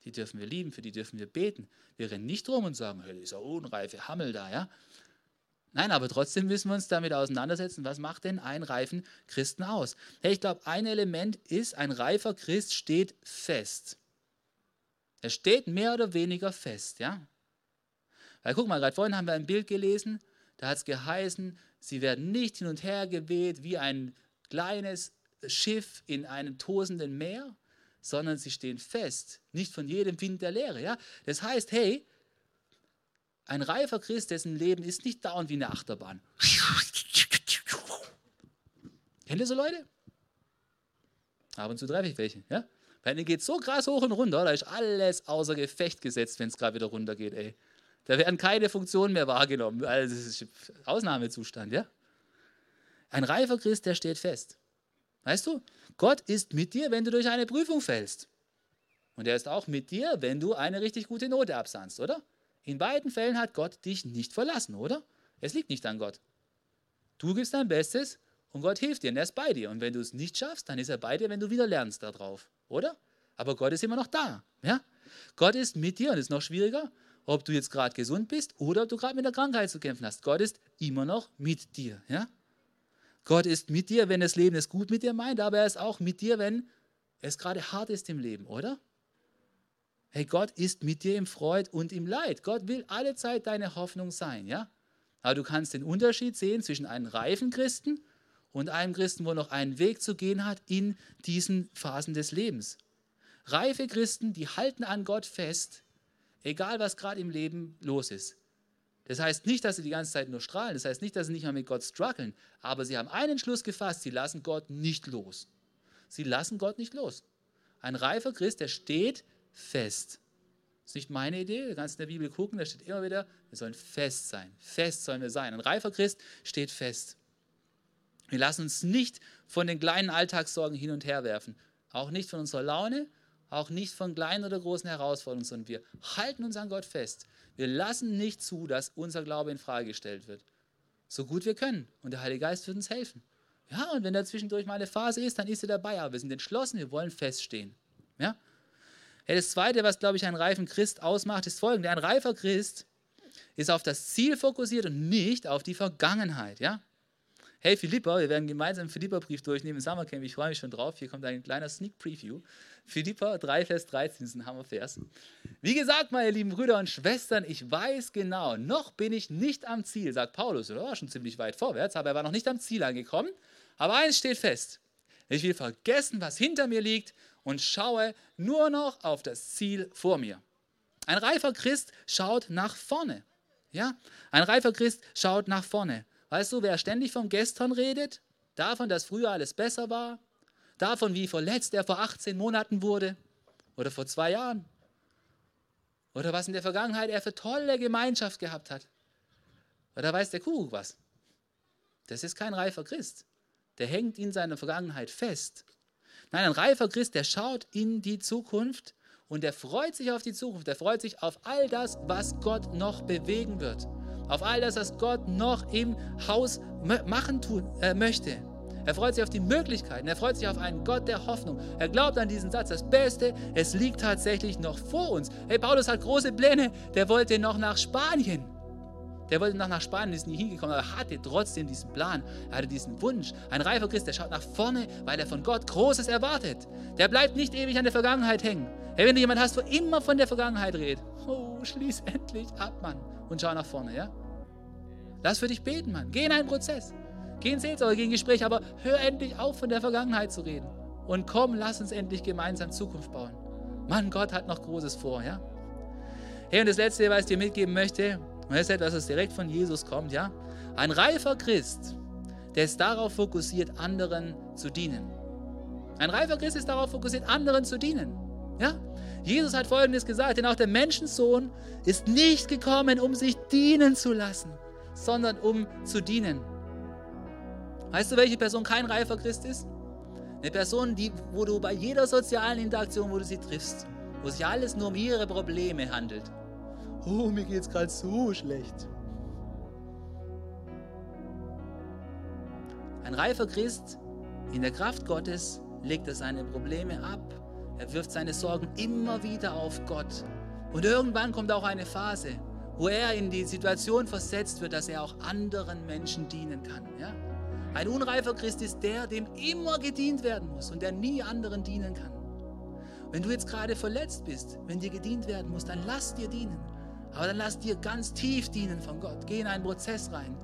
Die dürfen wir lieben, für die dürfen wir beten. Wir rennen nicht rum und sagen, hey, dieser unreife Hammel da, ja. Nein, aber trotzdem müssen wir uns damit auseinandersetzen, was macht denn einen reifen Christen aus? Hey, ich glaube, ein Element ist, ein reifer Christ steht fest. Er steht mehr oder weniger fest, ja. Weil guck mal, gerade vorhin haben wir ein Bild gelesen, da hat es geheißen, sie werden nicht hin und her geweht wie ein kleines Schiff in einem tosenden Meer, sondern sie stehen fest, nicht von jedem Wind der Lehre. Ja? Das heißt, hey, ein reifer Christ, dessen Leben ist nicht dauernd wie eine Achterbahn. Kennt ihr so Leute? Ab und zu treffe ich welche. Ja? Bei denen geht so krass hoch und runter, da ist alles außer Gefecht gesetzt, wenn es gerade wieder runter geht. Ey. Da werden keine Funktionen mehr wahrgenommen. Also das ist Ausnahmezustand. Ja? Ein reifer Christ, der steht fest. Weißt du, Gott ist mit dir, wenn du durch eine Prüfung fällst. Und er ist auch mit dir, wenn du eine richtig gute Note absahnst, oder? In beiden Fällen hat Gott dich nicht verlassen, oder? Es liegt nicht an Gott. Du gibst dein Bestes und Gott hilft dir und er ist bei dir. Und wenn du es nicht schaffst, dann ist er bei dir, wenn du wieder lernst darauf, oder? Aber Gott ist immer noch da. Ja? Gott ist mit dir und es ist noch schwieriger, ob du jetzt gerade gesund bist oder ob du gerade mit der Krankheit zu kämpfen hast. Gott ist immer noch mit dir. Ja? Gott ist mit dir, wenn das Leben es gut mit dir meint, aber er ist auch mit dir, wenn es gerade hart ist im Leben, oder? Hey, Gott ist mit dir im Freud und im Leid. Gott will alle Zeit deine Hoffnung sein, ja? Aber du kannst den Unterschied sehen zwischen einem reifen Christen und einem Christen, wo noch einen Weg zu gehen hat in diesen Phasen des Lebens. Reife Christen, die halten an Gott fest, egal was gerade im Leben los ist. Das heißt nicht, dass sie die ganze Zeit nur strahlen, das heißt nicht, dass sie nicht mal mit Gott strugglen, aber sie haben einen Schluss gefasst, sie lassen Gott nicht los. Sie lassen Gott nicht los. Ein reifer Christ, der steht fest. Das ist nicht meine Idee, du kannst in der Bibel gucken, da steht immer wieder, wir sollen fest sein. Fest sollen wir sein. Ein reifer Christ steht fest. Wir lassen uns nicht von den kleinen Alltagssorgen hin und her werfen. Auch nicht von unserer Laune, auch nicht von kleinen oder großen Herausforderungen, sondern wir halten uns an Gott fest. Wir lassen nicht zu, dass unser Glaube in Frage gestellt wird. So gut wir können. Und der Heilige Geist wird uns helfen. Ja, und wenn da zwischendurch mal eine Phase ist, dann ist er dabei. Aber wir sind entschlossen, wir wollen feststehen. Ja? Ja, das Zweite, was, glaube ich, einen reifen Christ ausmacht, ist folgendes. Ein reifer Christ ist auf das Ziel fokussiert und nicht auf die Vergangenheit. Ja? Hey Philippa, wir werden gemeinsam einen Philippa-Brief durchnehmen im Summercamp. Ich freue mich schon drauf. Hier kommt ein kleiner Sneak Preview. Philippa 3, Vers 13 ist ein Hammervers. Wie gesagt, meine lieben Brüder und Schwestern, ich weiß genau, noch bin ich nicht am Ziel, sagt Paulus. Er war schon ziemlich weit vorwärts, aber er war noch nicht am Ziel angekommen. Aber eins steht fest. Ich will vergessen, was hinter mir liegt und schaue nur noch auf das Ziel vor mir. Ein reifer Christ schaut nach vorne. Ja? Ein reifer Christ schaut nach vorne. Weißt du, wer ständig vom Gestern redet, davon, dass früher alles besser war, davon, wie verletzt er vor 18 Monaten wurde oder vor zwei Jahren oder was in der Vergangenheit er für tolle Gemeinschaft gehabt hat. Oder weiß der Kuckuck was? Das ist kein reifer Christ. Der hängt in seiner Vergangenheit fest Nein, ein reifer Christ, der schaut in die Zukunft und der freut sich auf die Zukunft. Der freut sich auf all das, was Gott noch bewegen wird. Auf all das, was Gott noch im Haus machen tun, äh, möchte. Er freut sich auf die Möglichkeiten. Er freut sich auf einen Gott der Hoffnung. Er glaubt an diesen Satz. Das Beste, es liegt tatsächlich noch vor uns. Hey, Paulus hat große Pläne. Der wollte noch nach Spanien. Der wollte noch nach Spanien, ist nie hingekommen, aber hatte trotzdem diesen Plan. Er hatte diesen Wunsch. Ein reifer Christ, der schaut nach vorne, weil er von Gott Großes erwartet. Der bleibt nicht ewig an der Vergangenheit hängen. Hey, wenn du jemanden hast, wo immer von der Vergangenheit redet, oh, schließ endlich ab, Mann, und schau nach vorne, ja? Lass für dich beten, Mann. Geh in einen Prozess. Geh in Seelsorge, geh in Gespräch, aber hör endlich auf, von der Vergangenheit zu reden. Und komm, lass uns endlich gemeinsam Zukunft bauen. Mann, Gott hat noch Großes vor, ja? Hey, und das Letzte, was ich dir mitgeben möchte, und das ist etwas, was direkt von Jesus kommt, ja? Ein reifer Christ, der ist darauf fokussiert, anderen zu dienen. Ein reifer Christ ist darauf fokussiert, anderen zu dienen. Ja? Jesus hat Folgendes gesagt, denn auch der Menschensohn ist nicht gekommen, um sich dienen zu lassen, sondern um zu dienen. Weißt du, welche Person kein reifer Christ ist? Eine Person, die, wo du bei jeder sozialen Interaktion, wo du sie triffst, wo sich alles nur um ihre Probleme handelt, oh, mir geht's gerade so schlecht. Ein reifer Christ in der Kraft Gottes legt er seine Probleme ab. Er wirft seine Sorgen immer wieder auf Gott. Und irgendwann kommt auch eine Phase, wo er in die Situation versetzt wird, dass er auch anderen Menschen dienen kann. Ja? Ein unreifer Christ ist der, dem immer gedient werden muss und der nie anderen dienen kann. Wenn du jetzt gerade verletzt bist, wenn dir gedient werden muss, dann lass dir dienen. Aber dann lass dir ganz tief dienen von Gott. Geh in einen Prozess rein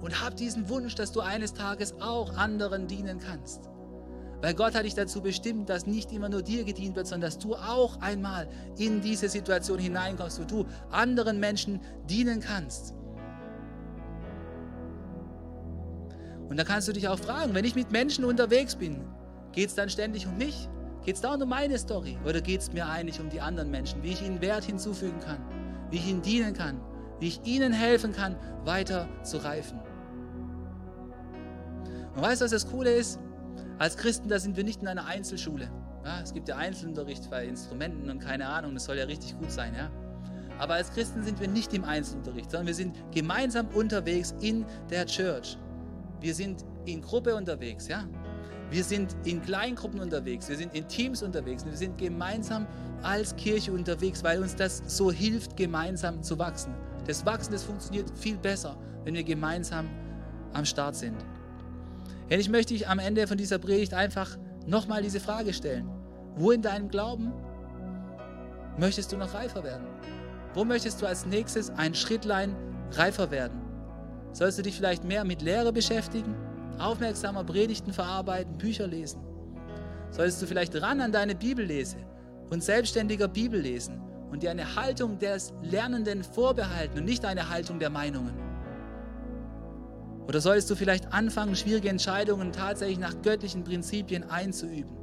und hab diesen Wunsch, dass du eines Tages auch anderen dienen kannst. Weil Gott hat dich dazu bestimmt, dass nicht immer nur dir gedient wird, sondern dass du auch einmal in diese Situation hineinkommst, wo du anderen Menschen dienen kannst. Und da kannst du dich auch fragen, wenn ich mit Menschen unterwegs bin, geht es dann ständig um mich? Geht es da um meine Story? Oder geht es mir eigentlich um die anderen Menschen, wie ich ihnen Wert hinzufügen kann? wie ich ihnen dienen kann, wie ich ihnen helfen kann, weiter zu reifen. Und weißt du, was das Coole ist? Als Christen, da sind wir nicht in einer Einzelschule. Ja, es gibt ja Einzelunterricht bei Instrumenten und keine Ahnung, das soll ja richtig gut sein. Ja? Aber als Christen sind wir nicht im Einzelunterricht, sondern wir sind gemeinsam unterwegs in der Church. Wir sind in Gruppe unterwegs, ja. Wir sind in Kleingruppen unterwegs, wir sind in Teams unterwegs, wir sind gemeinsam als Kirche unterwegs, weil uns das so hilft, gemeinsam zu wachsen. Das Wachsen, das funktioniert viel besser, wenn wir gemeinsam am Start sind. Und ich möchte dich am Ende von dieser Predigt einfach nochmal diese Frage stellen. Wo in deinem Glauben möchtest du noch reifer werden? Wo möchtest du als nächstes ein Schrittlein reifer werden? Sollst du dich vielleicht mehr mit Lehre beschäftigen, aufmerksamer Predigten verarbeiten, Bücher lesen? Solltest du vielleicht ran an deine Bibel lesen und selbstständiger Bibel lesen und dir eine Haltung des Lernenden vorbehalten und nicht eine Haltung der Meinungen? Oder solltest du vielleicht anfangen, schwierige Entscheidungen tatsächlich nach göttlichen Prinzipien einzuüben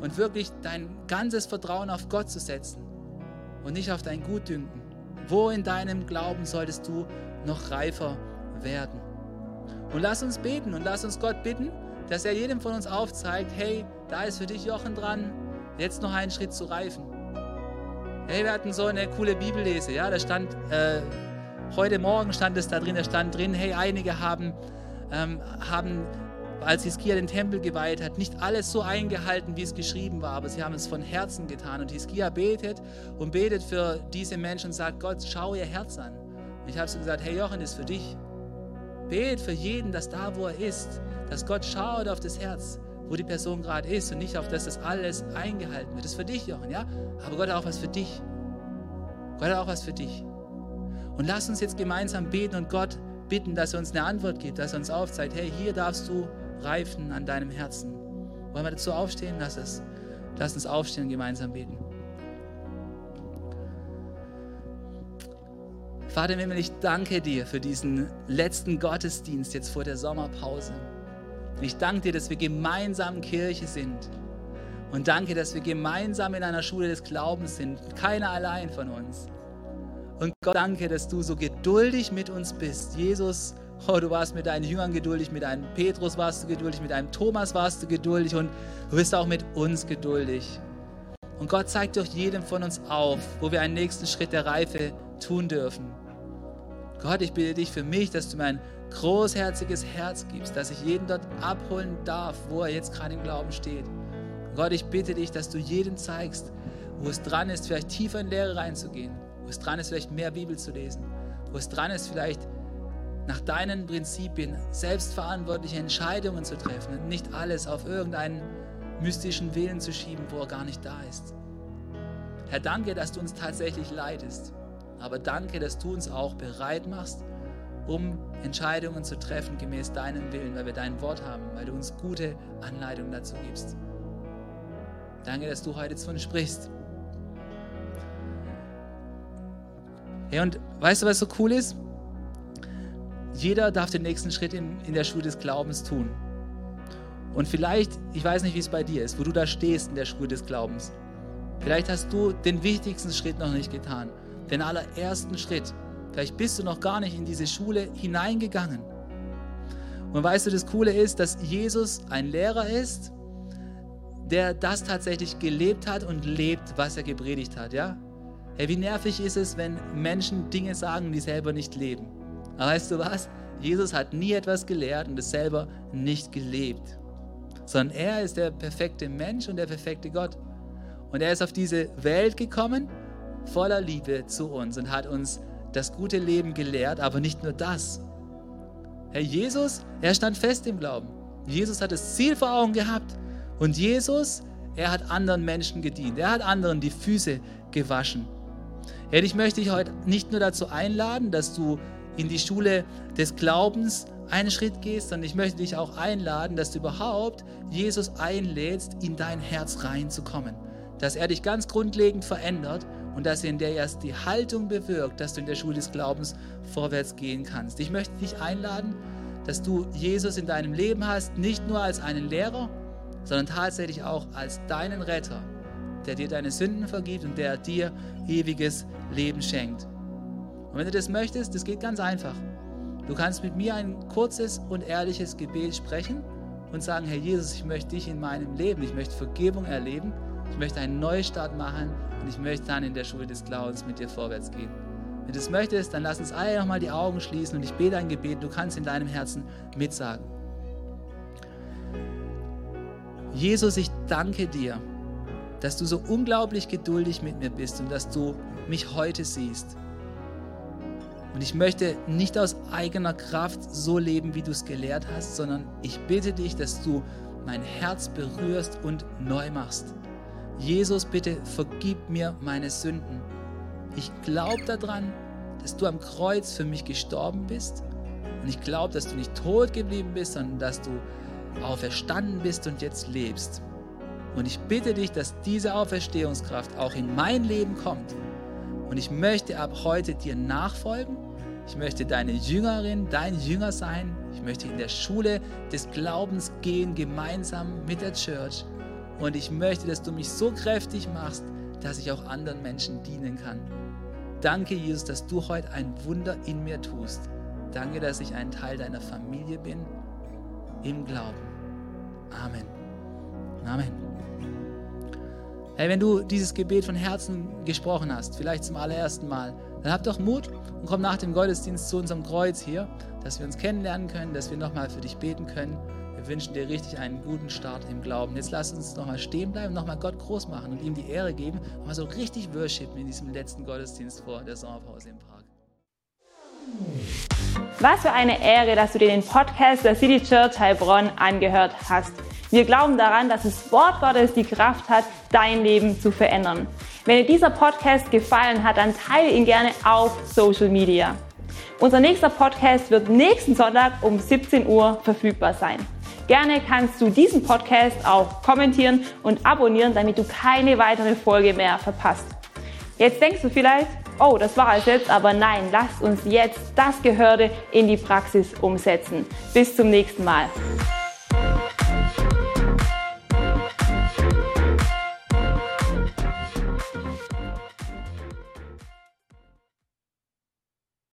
und wirklich dein ganzes Vertrauen auf Gott zu setzen und nicht auf dein Gutdünken? Wo in deinem Glauben solltest du noch reifer werden? Und lass uns beten und lass uns Gott bitten, dass er jedem von uns aufzeigt, hey, da ist für dich Jochen dran, jetzt noch einen Schritt zu reifen. Hey, wir hatten so eine coole Bibellese, ja, da stand, äh, heute Morgen stand es da drin, da stand drin, hey, einige haben, ähm, haben als Hiskia den Tempel geweiht hat, nicht alles so eingehalten, wie es geschrieben war, aber sie haben es von Herzen getan. Und Hiskia betet und betet für diese Menschen und sagt, Gott, schau ihr Herz an. Und ich habe so gesagt, hey Jochen, das ist für dich. Bet für jeden, dass da, wo er ist, dass Gott schaut auf das Herz, wo die Person gerade ist und nicht auf das, dass das alles eingehalten wird. Das ist für dich, Jochen, ja? Aber Gott hat auch was für dich. Gott hat auch was für dich. Und lass uns jetzt gemeinsam beten und Gott bitten, dass er uns eine Antwort gibt, dass er uns aufzeigt, hey, hier darfst du reifen an deinem Herzen. Wollen wir dazu aufstehen? Lass es. Lass uns aufstehen und gemeinsam beten. Vater im Himmel, ich danke dir für diesen letzten Gottesdienst jetzt vor der Sommerpause. Ich danke dir, dass wir gemeinsam Kirche sind. Und danke, dass wir gemeinsam in einer Schule des Glaubens sind. Keiner allein von uns. Und Gott, danke, dass du so geduldig mit uns bist. Jesus, oh, du warst mit deinen Jüngern geduldig, mit einem Petrus warst du geduldig, mit einem Thomas warst du geduldig und du bist auch mit uns geduldig. Und Gott zeigt durch jedem von uns auf, wo wir einen nächsten Schritt der Reife tun dürfen. Gott, ich bitte dich für mich, dass du mir ein großherziges Herz gibst, dass ich jeden dort abholen darf, wo er jetzt gerade im Glauben steht. Gott, ich bitte dich, dass du jedem zeigst, wo es dran ist, vielleicht tiefer in Lehre reinzugehen, wo es dran ist, vielleicht mehr Bibel zu lesen, wo es dran ist, vielleicht nach deinen Prinzipien selbstverantwortliche Entscheidungen zu treffen und nicht alles auf irgendeinen mystischen Willen zu schieben, wo er gar nicht da ist. Herr, danke, dass du uns tatsächlich leidest. Aber danke, dass du uns auch bereit machst, um Entscheidungen zu treffen gemäß deinem Willen, weil wir dein Wort haben, weil du uns gute Anleitungen dazu gibst. Danke, dass du heute zu uns sprichst. Ja, und weißt du, was so cool ist? Jeder darf den nächsten Schritt in, in der Schule des Glaubens tun. Und vielleicht, ich weiß nicht, wie es bei dir ist, wo du da stehst in der Schule des Glaubens. Vielleicht hast du den wichtigsten Schritt noch nicht getan den allerersten Schritt. Vielleicht bist du noch gar nicht in diese Schule hineingegangen. Und weißt du, das Coole ist, dass Jesus ein Lehrer ist, der das tatsächlich gelebt hat und lebt, was er gepredigt hat, ja? Hey, wie nervig ist es, wenn Menschen Dinge sagen, die selber nicht leben? Aber weißt du was? Jesus hat nie etwas gelehrt und es selber nicht gelebt. Sondern er ist der perfekte Mensch und der perfekte Gott. Und er ist auf diese Welt gekommen, voller Liebe zu uns und hat uns das gute Leben gelehrt, aber nicht nur das. Herr Jesus, er stand fest im Glauben. Jesus hat das Ziel vor Augen gehabt und Jesus, er hat anderen Menschen gedient. Er hat anderen die Füße gewaschen. Herr, ich möchte dich heute nicht nur dazu einladen, dass du in die Schule des Glaubens einen Schritt gehst, sondern ich möchte dich auch einladen, dass du überhaupt Jesus einlädst, in dein Herz reinzukommen. Dass er dich ganz grundlegend verändert und dass in der erst die Haltung bewirkt, dass du in der Schule des Glaubens vorwärts gehen kannst. Ich möchte dich einladen, dass du Jesus in deinem Leben hast, nicht nur als einen Lehrer, sondern tatsächlich auch als deinen Retter, der dir deine Sünden vergibt und der dir ewiges Leben schenkt. Und wenn du das möchtest, das geht ganz einfach. Du kannst mit mir ein kurzes und ehrliches Gebet sprechen und sagen, Herr Jesus, ich möchte dich in meinem Leben, ich möchte Vergebung erleben, ich möchte einen Neustart machen und ich möchte dann in der Schule des Glaubens mit dir vorwärts gehen. Wenn du es möchtest, dann lass uns alle nochmal die Augen schließen und ich bete ein Gebet. Du kannst in deinem Herzen mitsagen. Jesus, ich danke dir, dass du so unglaublich geduldig mit mir bist und dass du mich heute siehst. Und ich möchte nicht aus eigener Kraft so leben, wie du es gelehrt hast, sondern ich bitte dich, dass du mein Herz berührst und neu machst. Jesus, bitte vergib mir meine Sünden. Ich glaube daran, dass du am Kreuz für mich gestorben bist. Und ich glaube, dass du nicht tot geblieben bist, sondern dass du auferstanden bist und jetzt lebst. Und ich bitte dich, dass diese Auferstehungskraft auch in mein Leben kommt. Und ich möchte ab heute dir nachfolgen. Ich möchte deine Jüngerin, dein Jünger sein. Ich möchte in der Schule des Glaubens gehen, gemeinsam mit der Church. Und ich möchte, dass du mich so kräftig machst, dass ich auch anderen Menschen dienen kann. Danke, Jesus, dass du heute ein Wunder in mir tust. Danke, dass ich ein Teil deiner Familie bin, im Glauben. Amen. Amen. Hey, wenn du dieses Gebet von Herzen gesprochen hast, vielleicht zum allerersten Mal, dann hab doch Mut und komm nach dem Gottesdienst zu unserem Kreuz hier, dass wir uns kennenlernen können, dass wir nochmal für dich beten können. Wir wünschen dir richtig einen guten Start im Glauben. Jetzt lass uns nochmal stehen bleiben, nochmal Gott groß machen und ihm die Ehre geben und mal so richtig worshipen in diesem letzten Gottesdienst vor der Sommerpause im Park. Was für eine Ehre, dass du dir den Podcast der City Church Heilbronn angehört hast. Wir glauben daran, dass das Wort Gottes die Kraft hat, dein Leben zu verändern. Wenn dir dieser Podcast gefallen hat, dann teile ihn gerne auf Social Media. Unser nächster Podcast wird nächsten Sonntag um 17 Uhr verfügbar sein. Gerne kannst du diesen Podcast auch kommentieren und abonnieren, damit du keine weitere Folge mehr verpasst. Jetzt denkst du vielleicht, oh, das war es jetzt, aber nein, lasst uns jetzt das Gehörte in die Praxis umsetzen. Bis zum nächsten Mal.